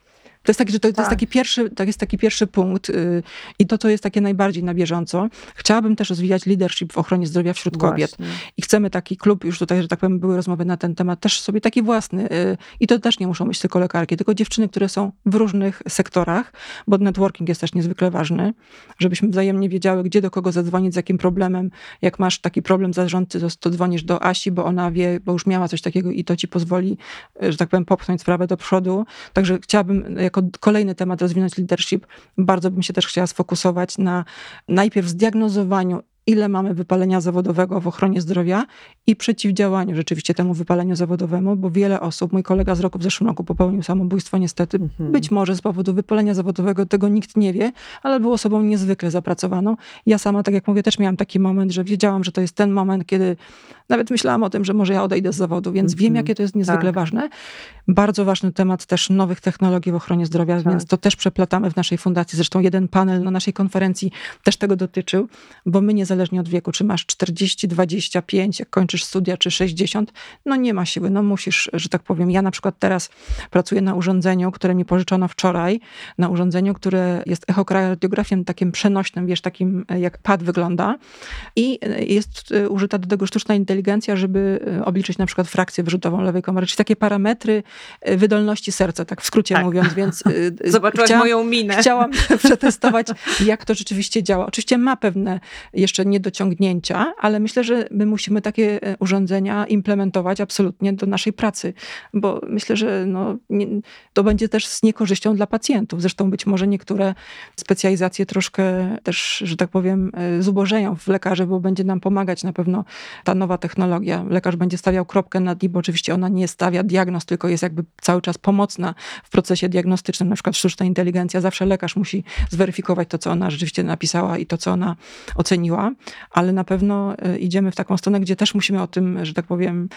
To jest taki, że to, to jest Tak. taki pierwszy, to jest taki pierwszy punkt y, i to, co jest takie najbardziej na bieżąco. Chciałabym też rozwijać leadership w ochronie zdrowia wśród kobiet. Właśnie. I chcemy taki klub, już tutaj, że tak powiem, były rozmowy na ten temat, też sobie taki własny. y, I to też nie muszą być tylko lekarki, tylko dziewczyny, które są w różnych sektorach, bo networking jest też niezwykle ważny, żebyśmy wzajemnie wiedziały, gdzie do kogo zadzwonić, z jakim problemem. Jak masz taki problem zarządcy, to, to dzwonisz do Asi, bo ona wie, bo już miała coś takiego i to ci pozwoli, y, że tak powiem, popchnąć sprawę do przodu. Także chciałabym jako kolejny temat rozwinąć leadership. Bardzo bym się też chciała sfokusować na najpierw zdiagnozowaniu, ile mamy wypalenia zawodowego w ochronie zdrowia i przeciwdziałaniu rzeczywiście temu wypaleniu zawodowemu, bo wiele osób, mój kolega z roku w zeszłym roku popełnił samobójstwo niestety, Mhm. być może z powodu wypalenia zawodowego, tego nikt nie wie, ale był osobą niezwykle zapracowaną. Ja sama, tak jak mówię, też miałam taki moment, że wiedziałam, że to jest ten moment, kiedy nawet myślałam o tym, że może ja odejdę z zawodu, więc wiem, Mhm. jakie to jest niezwykle Tak. ważne. Bardzo ważny temat też nowych technologii w ochronie zdrowia, Tak. więc to też przeplatamy w naszej fundacji. Zresztą jeden panel na naszej konferencji też tego dotyczył, bo my niezależnie od wieku, czy masz 40, 25, jak kończysz studia, czy 60, no nie ma siły, no musisz, że tak powiem. Ja na przykład teraz pracuję na urządzeniu, które mi pożyczono wczoraj, na urządzeniu, które jest echokardiografiem takim przenośnym, wiesz, takim jak pad wygląda i e, jest e, użyta do tego sztuczna inteligencja, żeby e, obliczyć na przykład frakcję wyrzutową lewej komory, czyli takie parametry e, wydolności serca, tak w skrócie Tak. mówiąc, więc e, [laughs] Zobaczyłaś chciałam- moją minę. Chciałam przetestować, jak to rzeczywiście działa. Oczywiście ma pewne jeszcze niedociągnięcia, ale myślę, że my musimy takie urządzenia implementować absolutnie do naszej pracy, bo myślę, że no, nie, to będzie też z niekorzyścią dla pacjentów. Zresztą być może niektóre specjalizacje troszkę też, że tak powiem, zubożeją w lekarze, bo będzie nam pomagać na pewno ta nowa technologia. Lekarz będzie stawiał kropkę nad i, bo oczywiście ona nie stawia diagnoz, tylko jest jakby cały czas pomocna w procesie diagnostycznym, na przykład sztuczna inteligencja. Zawsze lekarz musi zweryfikować to, co ona rzeczywiście napisała i to, co ona oceniła, ale na pewno y, idziemy w taką stronę, gdzie też musimy o tym, że tak powiem,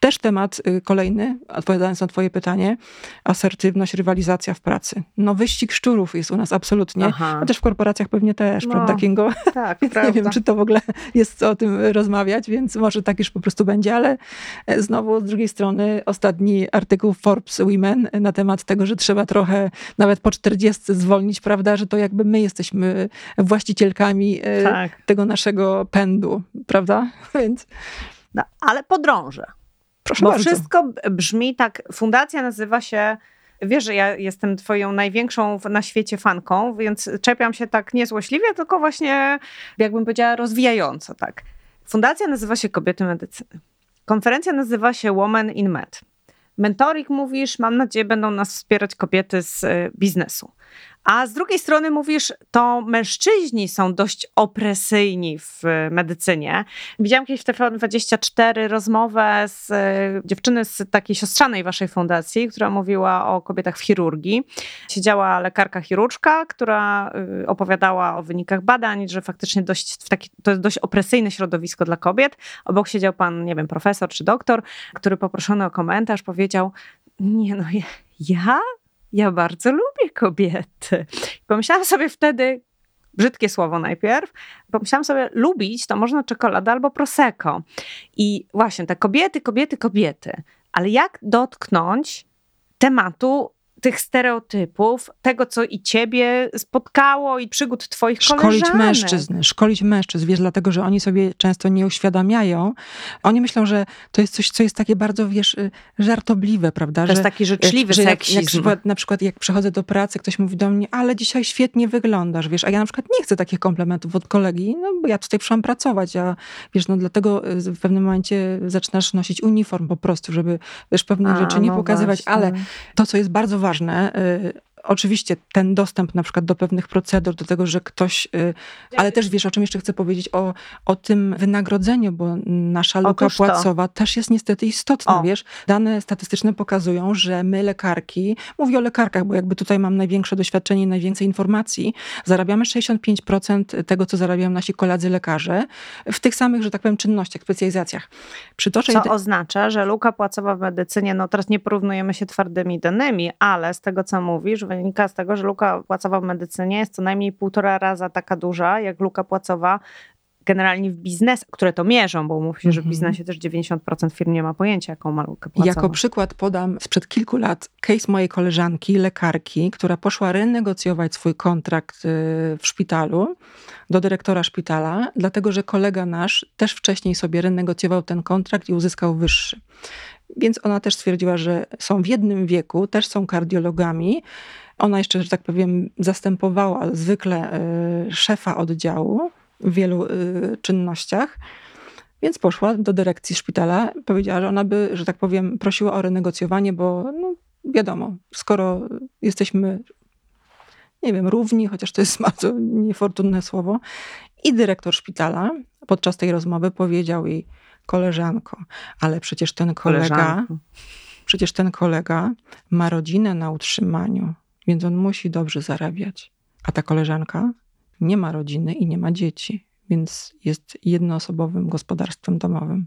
też temat y, kolejny, odpowiadając na twoje pytanie, asertywność, rywalizacja w pracy. No wyścig szczurów jest u nas absolutnie, Aha. a też w korporacjach pewnie też, No, prawda Kingo? Tak, [laughs] Więc nie prawda. wiem, czy to w ogóle jest co o tym rozmawiać, więc może tak już po prostu będzie, ale e, znowu z drugiej strony ostatni artykuł Forbes Women na temat tego, że trzeba trochę nawet po 40 zwolnić, prawda, że to jakby my jesteśmy właścicielkami e, Tak. tego naszego pędu, prawda? [laughs] Więc No, ale podrążę. Proszę Bo bardzo. wszystko brzmi tak. Fundacja nazywa się. Wiesz, że ja jestem twoją największą na świecie fanką, więc czepiam się tak niezłośliwie, tylko właśnie, jakbym powiedziała, rozwijająco, tak. Fundacja nazywa się Kobiety Medycyny. Konferencja nazywa się Woman in Med. Mentoring mówisz, mam nadzieję, będą nas wspierać kobiety z y, biznesu. A z drugiej strony mówisz, to mężczyźni są dość opresyjni w y, medycynie. Widziałam kiedyś w TVN24 rozmowę z y, dziewczyny z takiej siostrzanej waszej fundacji, która mówiła o kobietach w chirurgii. Siedziała lekarka chirurżka, która y, opowiadała o wynikach badań, że faktycznie dość, taki, to jest dość opresyjne środowisko dla kobiet. Obok siedział pan, nie wiem, profesor czy doktor, który poproszony o komentarz powiedział, nie no, ja, ja, bardzo lubię kobiety. Pomyślałam sobie wtedy, brzydkie słowo najpierw, pomyślałam sobie, lubić to można czekoladę albo prosecco. I właśnie te kobiety, kobiety, kobiety. Ale jak dotknąć tematu tych stereotypów, tego, co i ciebie spotkało i przygód twoich Szkolić koleżanek. mężczyzn, szkolić mężczyzn, wiesz, dlatego, że oni sobie często nie uświadamiają. Oni myślą, że to jest coś, co jest takie bardzo, wiesz, y, żartobliwe, prawda? To jest że, taki życzliwy że jak, jak na przykład jak przychodzę do pracy, ktoś mówi do mnie, ale dzisiaj świetnie wyglądasz, wiesz, a ja na przykład nie chcę takich komplementów od kolegi, no bo ja tutaj przyszłam pracować, a wiesz, no dlatego y, w pewnym momencie zaczynasz nosić uniform po prostu, żeby, wiesz, pewnych A, rzeczy nie no pokazywać, właśnie. ale to, co jest bardzo ważne, y, oczywiście ten dostęp na przykład do pewnych procedur, do tego, że ktoś, y, ale też wiesz, o czym jeszcze chcę powiedzieć, o, o tym wynagrodzeniu, bo nasza luka Otóż to. płacowa też jest niestety istotna, O. wiesz. Dane statystyczne pokazują, że my lekarki, mówię o lekarkach, bo jakby tutaj mam największe doświadczenie i najwięcej informacji, zarabiamy 65% tego, co zarabiają nasi koledzy lekarze w tych samych, że tak powiem, czynnościach, specjalizacjach. Przytoczę Co oznacza, że luka płacowa w medycynie, no teraz nie porównujemy się twardymi danymi, ale z tego, co mówisz, wynika z tego, że luka płacowa w medycynie jest co najmniej półtora raza taka duża, jak luka płacowa generalnie w biznes, które to mierzą, bo umówmy się, że w Mhm. biznesie też 90% firm nie ma pojęcia, jaką ma lukę płacową. Jako przykład podam sprzed kilku lat case mojej koleżanki, lekarki, która poszła renegocjować swój kontrakt y, w szpitalu do dyrektora szpitala, dlatego że kolega nasz też wcześniej sobie renegocjował ten kontrakt i uzyskał wyższy. Więc ona też stwierdziła, że są w jednym wieku, też są kardiologami. Ona jeszcze, że tak powiem, zastępowała zwykle y, szefa oddziału w wielu y, czynnościach. Więc poszła do dyrekcji szpitala, powiedziała, że ona by, że tak powiem, prosiła o renegocjowanie, bo no, wiadomo, skoro jesteśmy, nie wiem, równi, chociaż to jest [laughs] bardzo niefortunne słowo, i dyrektor szpitala podczas tej rozmowy powiedział jej, koleżanko, ale przecież ten kolega, przecież ten kolega ma rodzinę na utrzymaniu, więc on musi dobrze zarabiać. A ta koleżanka nie ma rodziny i nie ma dzieci, więc jest jednoosobowym gospodarstwem domowym.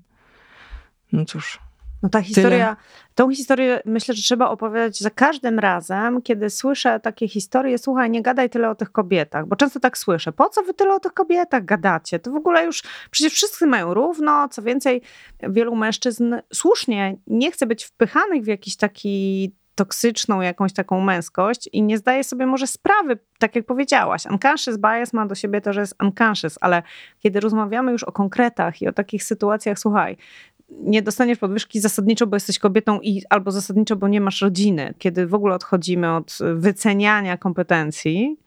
No cóż, No ta historia, tą historię myślę, że trzeba opowiadać za każdym razem, kiedy słyszę takie historie, słuchaj, nie gadaj tyle o tych kobietach, bo często tak słyszę, po co wy tyle o tych kobietach gadacie? To w ogóle już, przecież wszyscy mają równo, co więcej, wielu mężczyzn słusznie nie chce być wpychanych w jakiś taki toksyczną jakąś taką męskość i nie zdaje sobie może sprawy, tak jak powiedziałaś. Unconscious bias ma do siebie to, że jest unconscious, ale kiedy rozmawiamy już o konkretach i o takich sytuacjach, słuchaj, nie dostaniesz podwyżki zasadniczo, bo jesteś kobietą i albo zasadniczo, bo nie masz rodziny. Kiedy w ogóle odchodzimy od wyceniania kompetencji,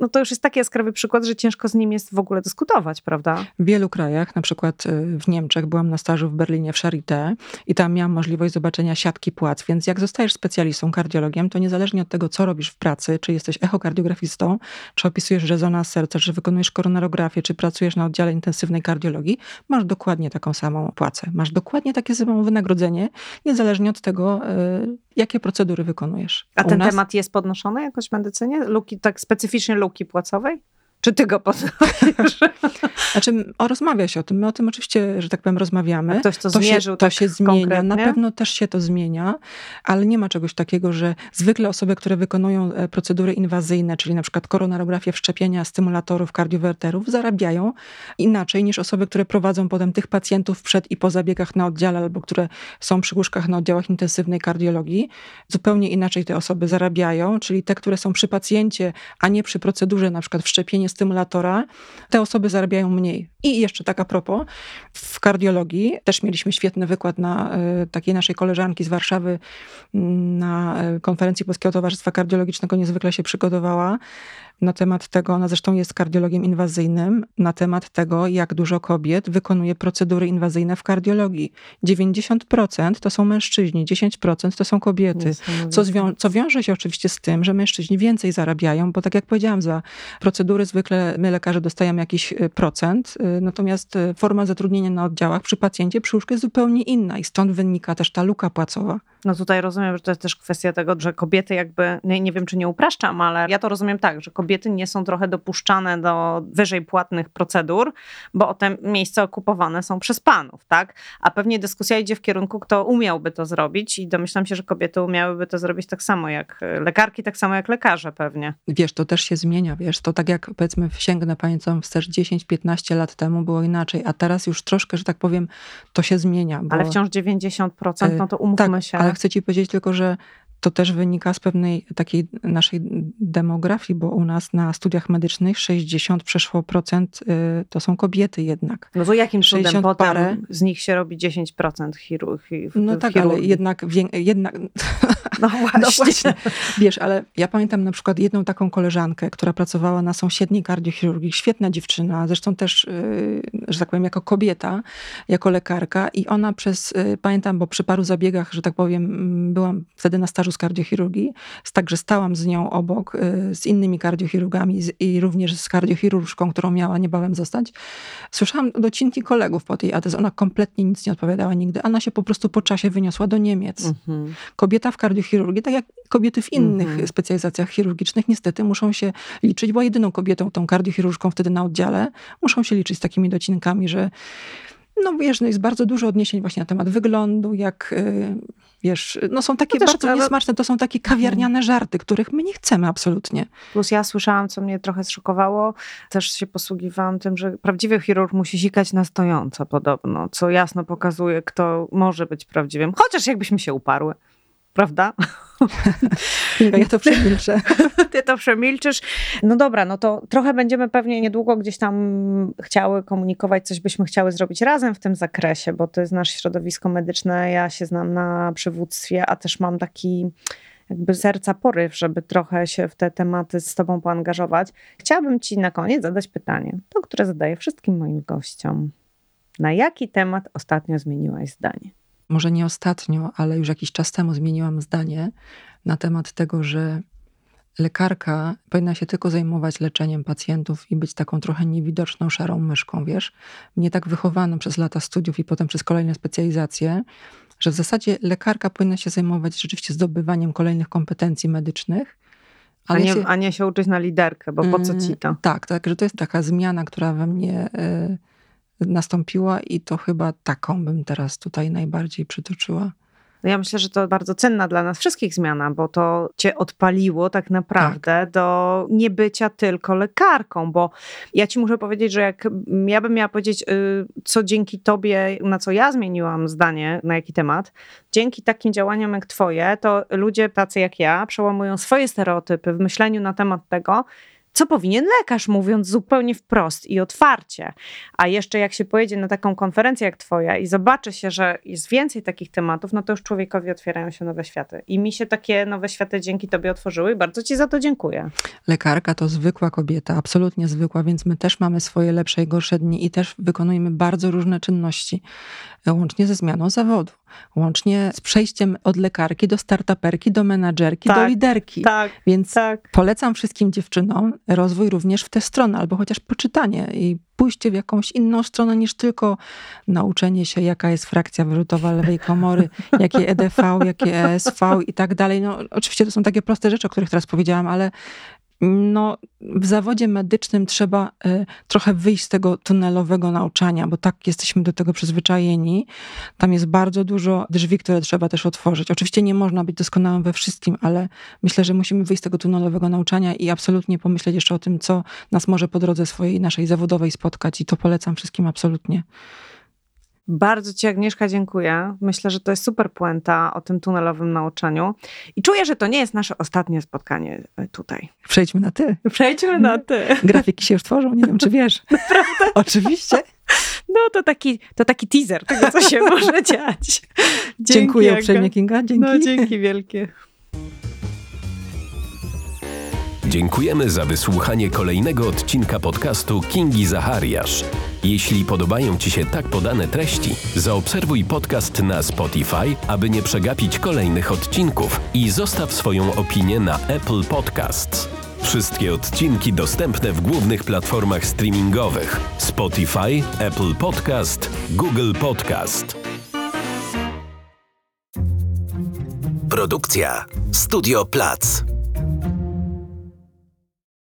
no to już jest taki jaskrawy przykład, że ciężko z nim jest w ogóle dyskutować, prawda? W wielu krajach, na przykład y, w Niemczech, byłam na stażu w Berlinie w Charité i tam miałam możliwość zobaczenia siatki płac, więc jak zostajesz specjalistą, kardiologiem, to niezależnie od tego, co robisz w pracy, czy jesteś echokardiografistą, czy opisujesz rezonans serca, czy wykonujesz koronarografię, czy pracujesz na oddziale intensywnej kardiologii, masz dokładnie taką samą płacę. Masz dokładnie takie samo wynagrodzenie, niezależnie od tego, y, jakie procedury wykonujesz. A ten nas- temat jest podnoszony jakoś w medycynie? Luki, tak specyficznie luki płacowej? Czy ty go podnosisz? [laughs] Znaczy, o, rozmawia się o tym. My o tym oczywiście, że tak powiem, rozmawiamy. Ktoś to to zmierzył się, to tak się zmienia. Na konkretnie? pewno też się to zmienia, ale nie ma czegoś takiego, że zwykle osoby, które wykonują e, procedury inwazyjne, czyli na przykład koronarografię wszczepienia stymulatorów, kardiowerterów, zarabiają inaczej niż osoby, które prowadzą potem tych pacjentów przed i po zabiegach na oddziale, albo które są przy łóżkach na oddziałach intensywnej kardiologii. Zupełnie inaczej te osoby zarabiają, czyli te, które są przy pacjencie, a nie przy procedurze, na przykład wszczepienie stymulatora, te osoby zarabiają mniej. I jeszcze tak a propos, w kardiologii też mieliśmy świetny wykład na y, takiej naszej koleżanki z Warszawy mm, na y, konferencji Polskiego Towarzystwa Kardiologicznego, niezwykle się przygotowała na temat tego, ona zresztą jest kardiologiem inwazyjnym, na temat tego, jak dużo kobiet wykonuje procedury inwazyjne w kardiologii. 90% to są mężczyźni, 10% to są kobiety. Co, co wiąże się oczywiście z tym, że mężczyźni więcej zarabiają, bo tak jak powiedziałam, za procedury zwykle my lekarze dostajemy jakiś y, procent, y, natomiast y, forma zatrudnienia na oddziałach przy pacjencie przy łóżku jest zupełnie inna i stąd wynika też ta luka płacowa. No tutaj rozumiem, że to jest też kwestia tego, że kobiety jakby, nie, nie wiem czy nie upraszczam, ale ja to rozumiem tak, że kobiety nie są trochę dopuszczane do wyżej płatnych procedur, bo te miejsca okupowane są przez panów, tak? A pewnie dyskusja idzie w kierunku, kto umiałby to zrobić i domyślam się, że kobiety umiałyby to zrobić tak samo jak lekarki, tak samo jak lekarze pewnie. Wiesz, to też się zmienia, wiesz, to tak jak powiedzmy sięgnę pamiętam wstecz 10-15 lat temu było inaczej, a teraz już troszkę, że tak powiem, to się zmienia. Bo... Ale wciąż 90%, no to umówmy tak, się. ale chcę ci powiedzieć tylko, że to też wynika z pewnej takiej naszej demografii, bo u nas na studiach medycznych 60 przeszło procent y, to są kobiety jednak. No to jakim cudem 60 potem parę. z nich się robi 10% chirurgii? No tak, ale jednak, jednak [laughs] No właśnie. No właśnie. Wiesz, ale ja pamiętam na przykład jedną taką koleżankę, która pracowała na sąsiedniej kardiochirurgii. Świetna dziewczyna, zresztą też, yy, że tak powiem, jako kobieta, jako lekarka. I ona przez, yy, pamiętam, bo przy paru zabiegach, że tak powiem, byłam wtedy na stażu z kardiochirurgii, także stałam z nią obok, yy, z innymi kardiochirurgami i również z kardiochirurżką, którą miała niebawem zostać. Słyszałam docinki kolegów po tej adres. Ona kompletnie nic nie odpowiadała nigdy. Ona się po prostu po czasie wyniosła do Niemiec Mhm. kobieta w kardiochirurgii, tak jak kobiety w innych Mhm. specjalizacjach chirurgicznych, niestety muszą się liczyć, była jedyną kobietą, tą kardiochirurżką wtedy na oddziale, muszą się liczyć z takimi docinkami, że no wiesz, no jest bardzo dużo odniesień właśnie na temat wyglądu, jak y, wiesz, no są takie No bardzo niesmaczne, to są takie kawiarniane żarty, których my nie chcemy absolutnie. Plus ja słyszałam, co mnie trochę zszokowało, też się posługiwałam tym, że prawdziwy chirurg musi sikać na stojąco podobno, co jasno pokazuje, kto może być prawdziwym. Chociaż jakbyśmy się uparły. Prawda? Ja to przemilczę. [laughs] Ty to przemilczysz. No dobra, no to trochę będziemy pewnie niedługo gdzieś tam chciały komunikować, coś byśmy chciały zrobić razem w tym zakresie, bo to jest nasze środowisko medyczne. Ja się znam na przywództwie, a też mam taki jakby serca poryw, żeby trochę się w te tematy z tobą poangażować. Chciałabym ci na koniec zadać pytanie, to które zadaję wszystkim moim gościom. Na jaki temat ostatnio zmieniłaś zdanie? Może nie ostatnio, ale już jakiś czas temu zmieniłam zdanie na temat tego, że lekarka powinna się tylko zajmować leczeniem pacjentów i być taką trochę niewidoczną szarą myszką, wiesz? Mnie tak wychowano przez lata studiów i potem przez kolejne specjalizacje, że w zasadzie lekarka powinna się zajmować rzeczywiście zdobywaniem kolejnych kompetencji medycznych. A Ale nie, ja się- a nie się uczyć na liderkę, bo po co Mm, ci to? Tak, tak, że to jest taka zmiana, która we mnie y, nastąpiła i to chyba taką bym teraz tutaj najbardziej przytoczyła. Ja myślę, że to bardzo cenna dla nas wszystkich zmiana, bo to cię odpaliło tak naprawdę do niebycia tylko lekarką, bo ja ci muszę powiedzieć, że jak ja bym miała powiedzieć, y, co dzięki tobie, na co ja zmieniłam zdanie, na jaki temat, dzięki takim działaniom jak twoje, to ludzie tacy jak ja przełamują swoje stereotypy w myśleniu na temat tego, co powinien lekarz, mówiąc zupełnie wprost i otwarcie. A jeszcze jak się pojedzie na taką konferencję jak twoja i zobaczy się, że jest więcej takich tematów, no to już człowiekowi otwierają się nowe światy. I mi się takie nowe światy dzięki tobie otworzyły i bardzo ci za to dziękuję. Lekarka to zwykła kobieta, absolutnie zwykła, więc my też mamy swoje lepsze i gorsze dni i też wykonujemy bardzo różne czynności, łącznie ze zmianą zawodu, łącznie z przejściem od lekarki do startuperki, do menadżerki, do Tak, liderki. Tak, Więc tak. polecam wszystkim dziewczynom rozwój również w tę stronę, albo chociaż poczytanie i pójście w jakąś inną stronę niż tylko nauczenie się, jaka jest frakcja wyrzutowa lewej komory, [laughs] jakie EDV, jakie ESV i tak dalej. No, oczywiście to są takie proste rzeczy, o których teraz powiedziałam, ale no, w zawodzie medycznym trzeba y, trochę wyjść z tego tunelowego nauczania, bo tak jesteśmy do tego przyzwyczajeni. Tam jest bardzo dużo drzwi, które trzeba też otworzyć. Oczywiście nie można być doskonałym we wszystkim, ale myślę, że musimy wyjść z tego tunelowego nauczania i absolutnie pomyśleć jeszcze o tym, co nas może po drodze swojej, naszej zawodowej spotkać. I to polecam wszystkim absolutnie. Bardzo ci Agnieszka dziękuję. Myślę, że to jest super puenta o tym tunelowym nauczaniu. I czuję, że to nie jest nasze ostatnie spotkanie e, tutaj. Przejdźmy na ty. Przejdźmy na ty. [laughs] Grafiki się już tworzą, nie wiem, czy wiesz. [laughs] Naprawdę? Oczywiście. No to taki, to taki teaser tego, co się [laughs] może dziać. Dzięki, Dziękuję uprzejmie, Kinga. Dzięki. No dzięki wielkie. Dziękujemy za wysłuchanie kolejnego odcinka podcastu Kingi Zachariasz. Jeśli podobają Ci się tak podane treści, zaobserwuj podcast na Spotify, aby nie przegapić kolejnych odcinków i zostaw swoją opinię na Apple Podcasts. Wszystkie odcinki dostępne w głównych platformach streamingowych: Spotify, Apple Podcast, Google Podcast. Produkcja Studio Plac.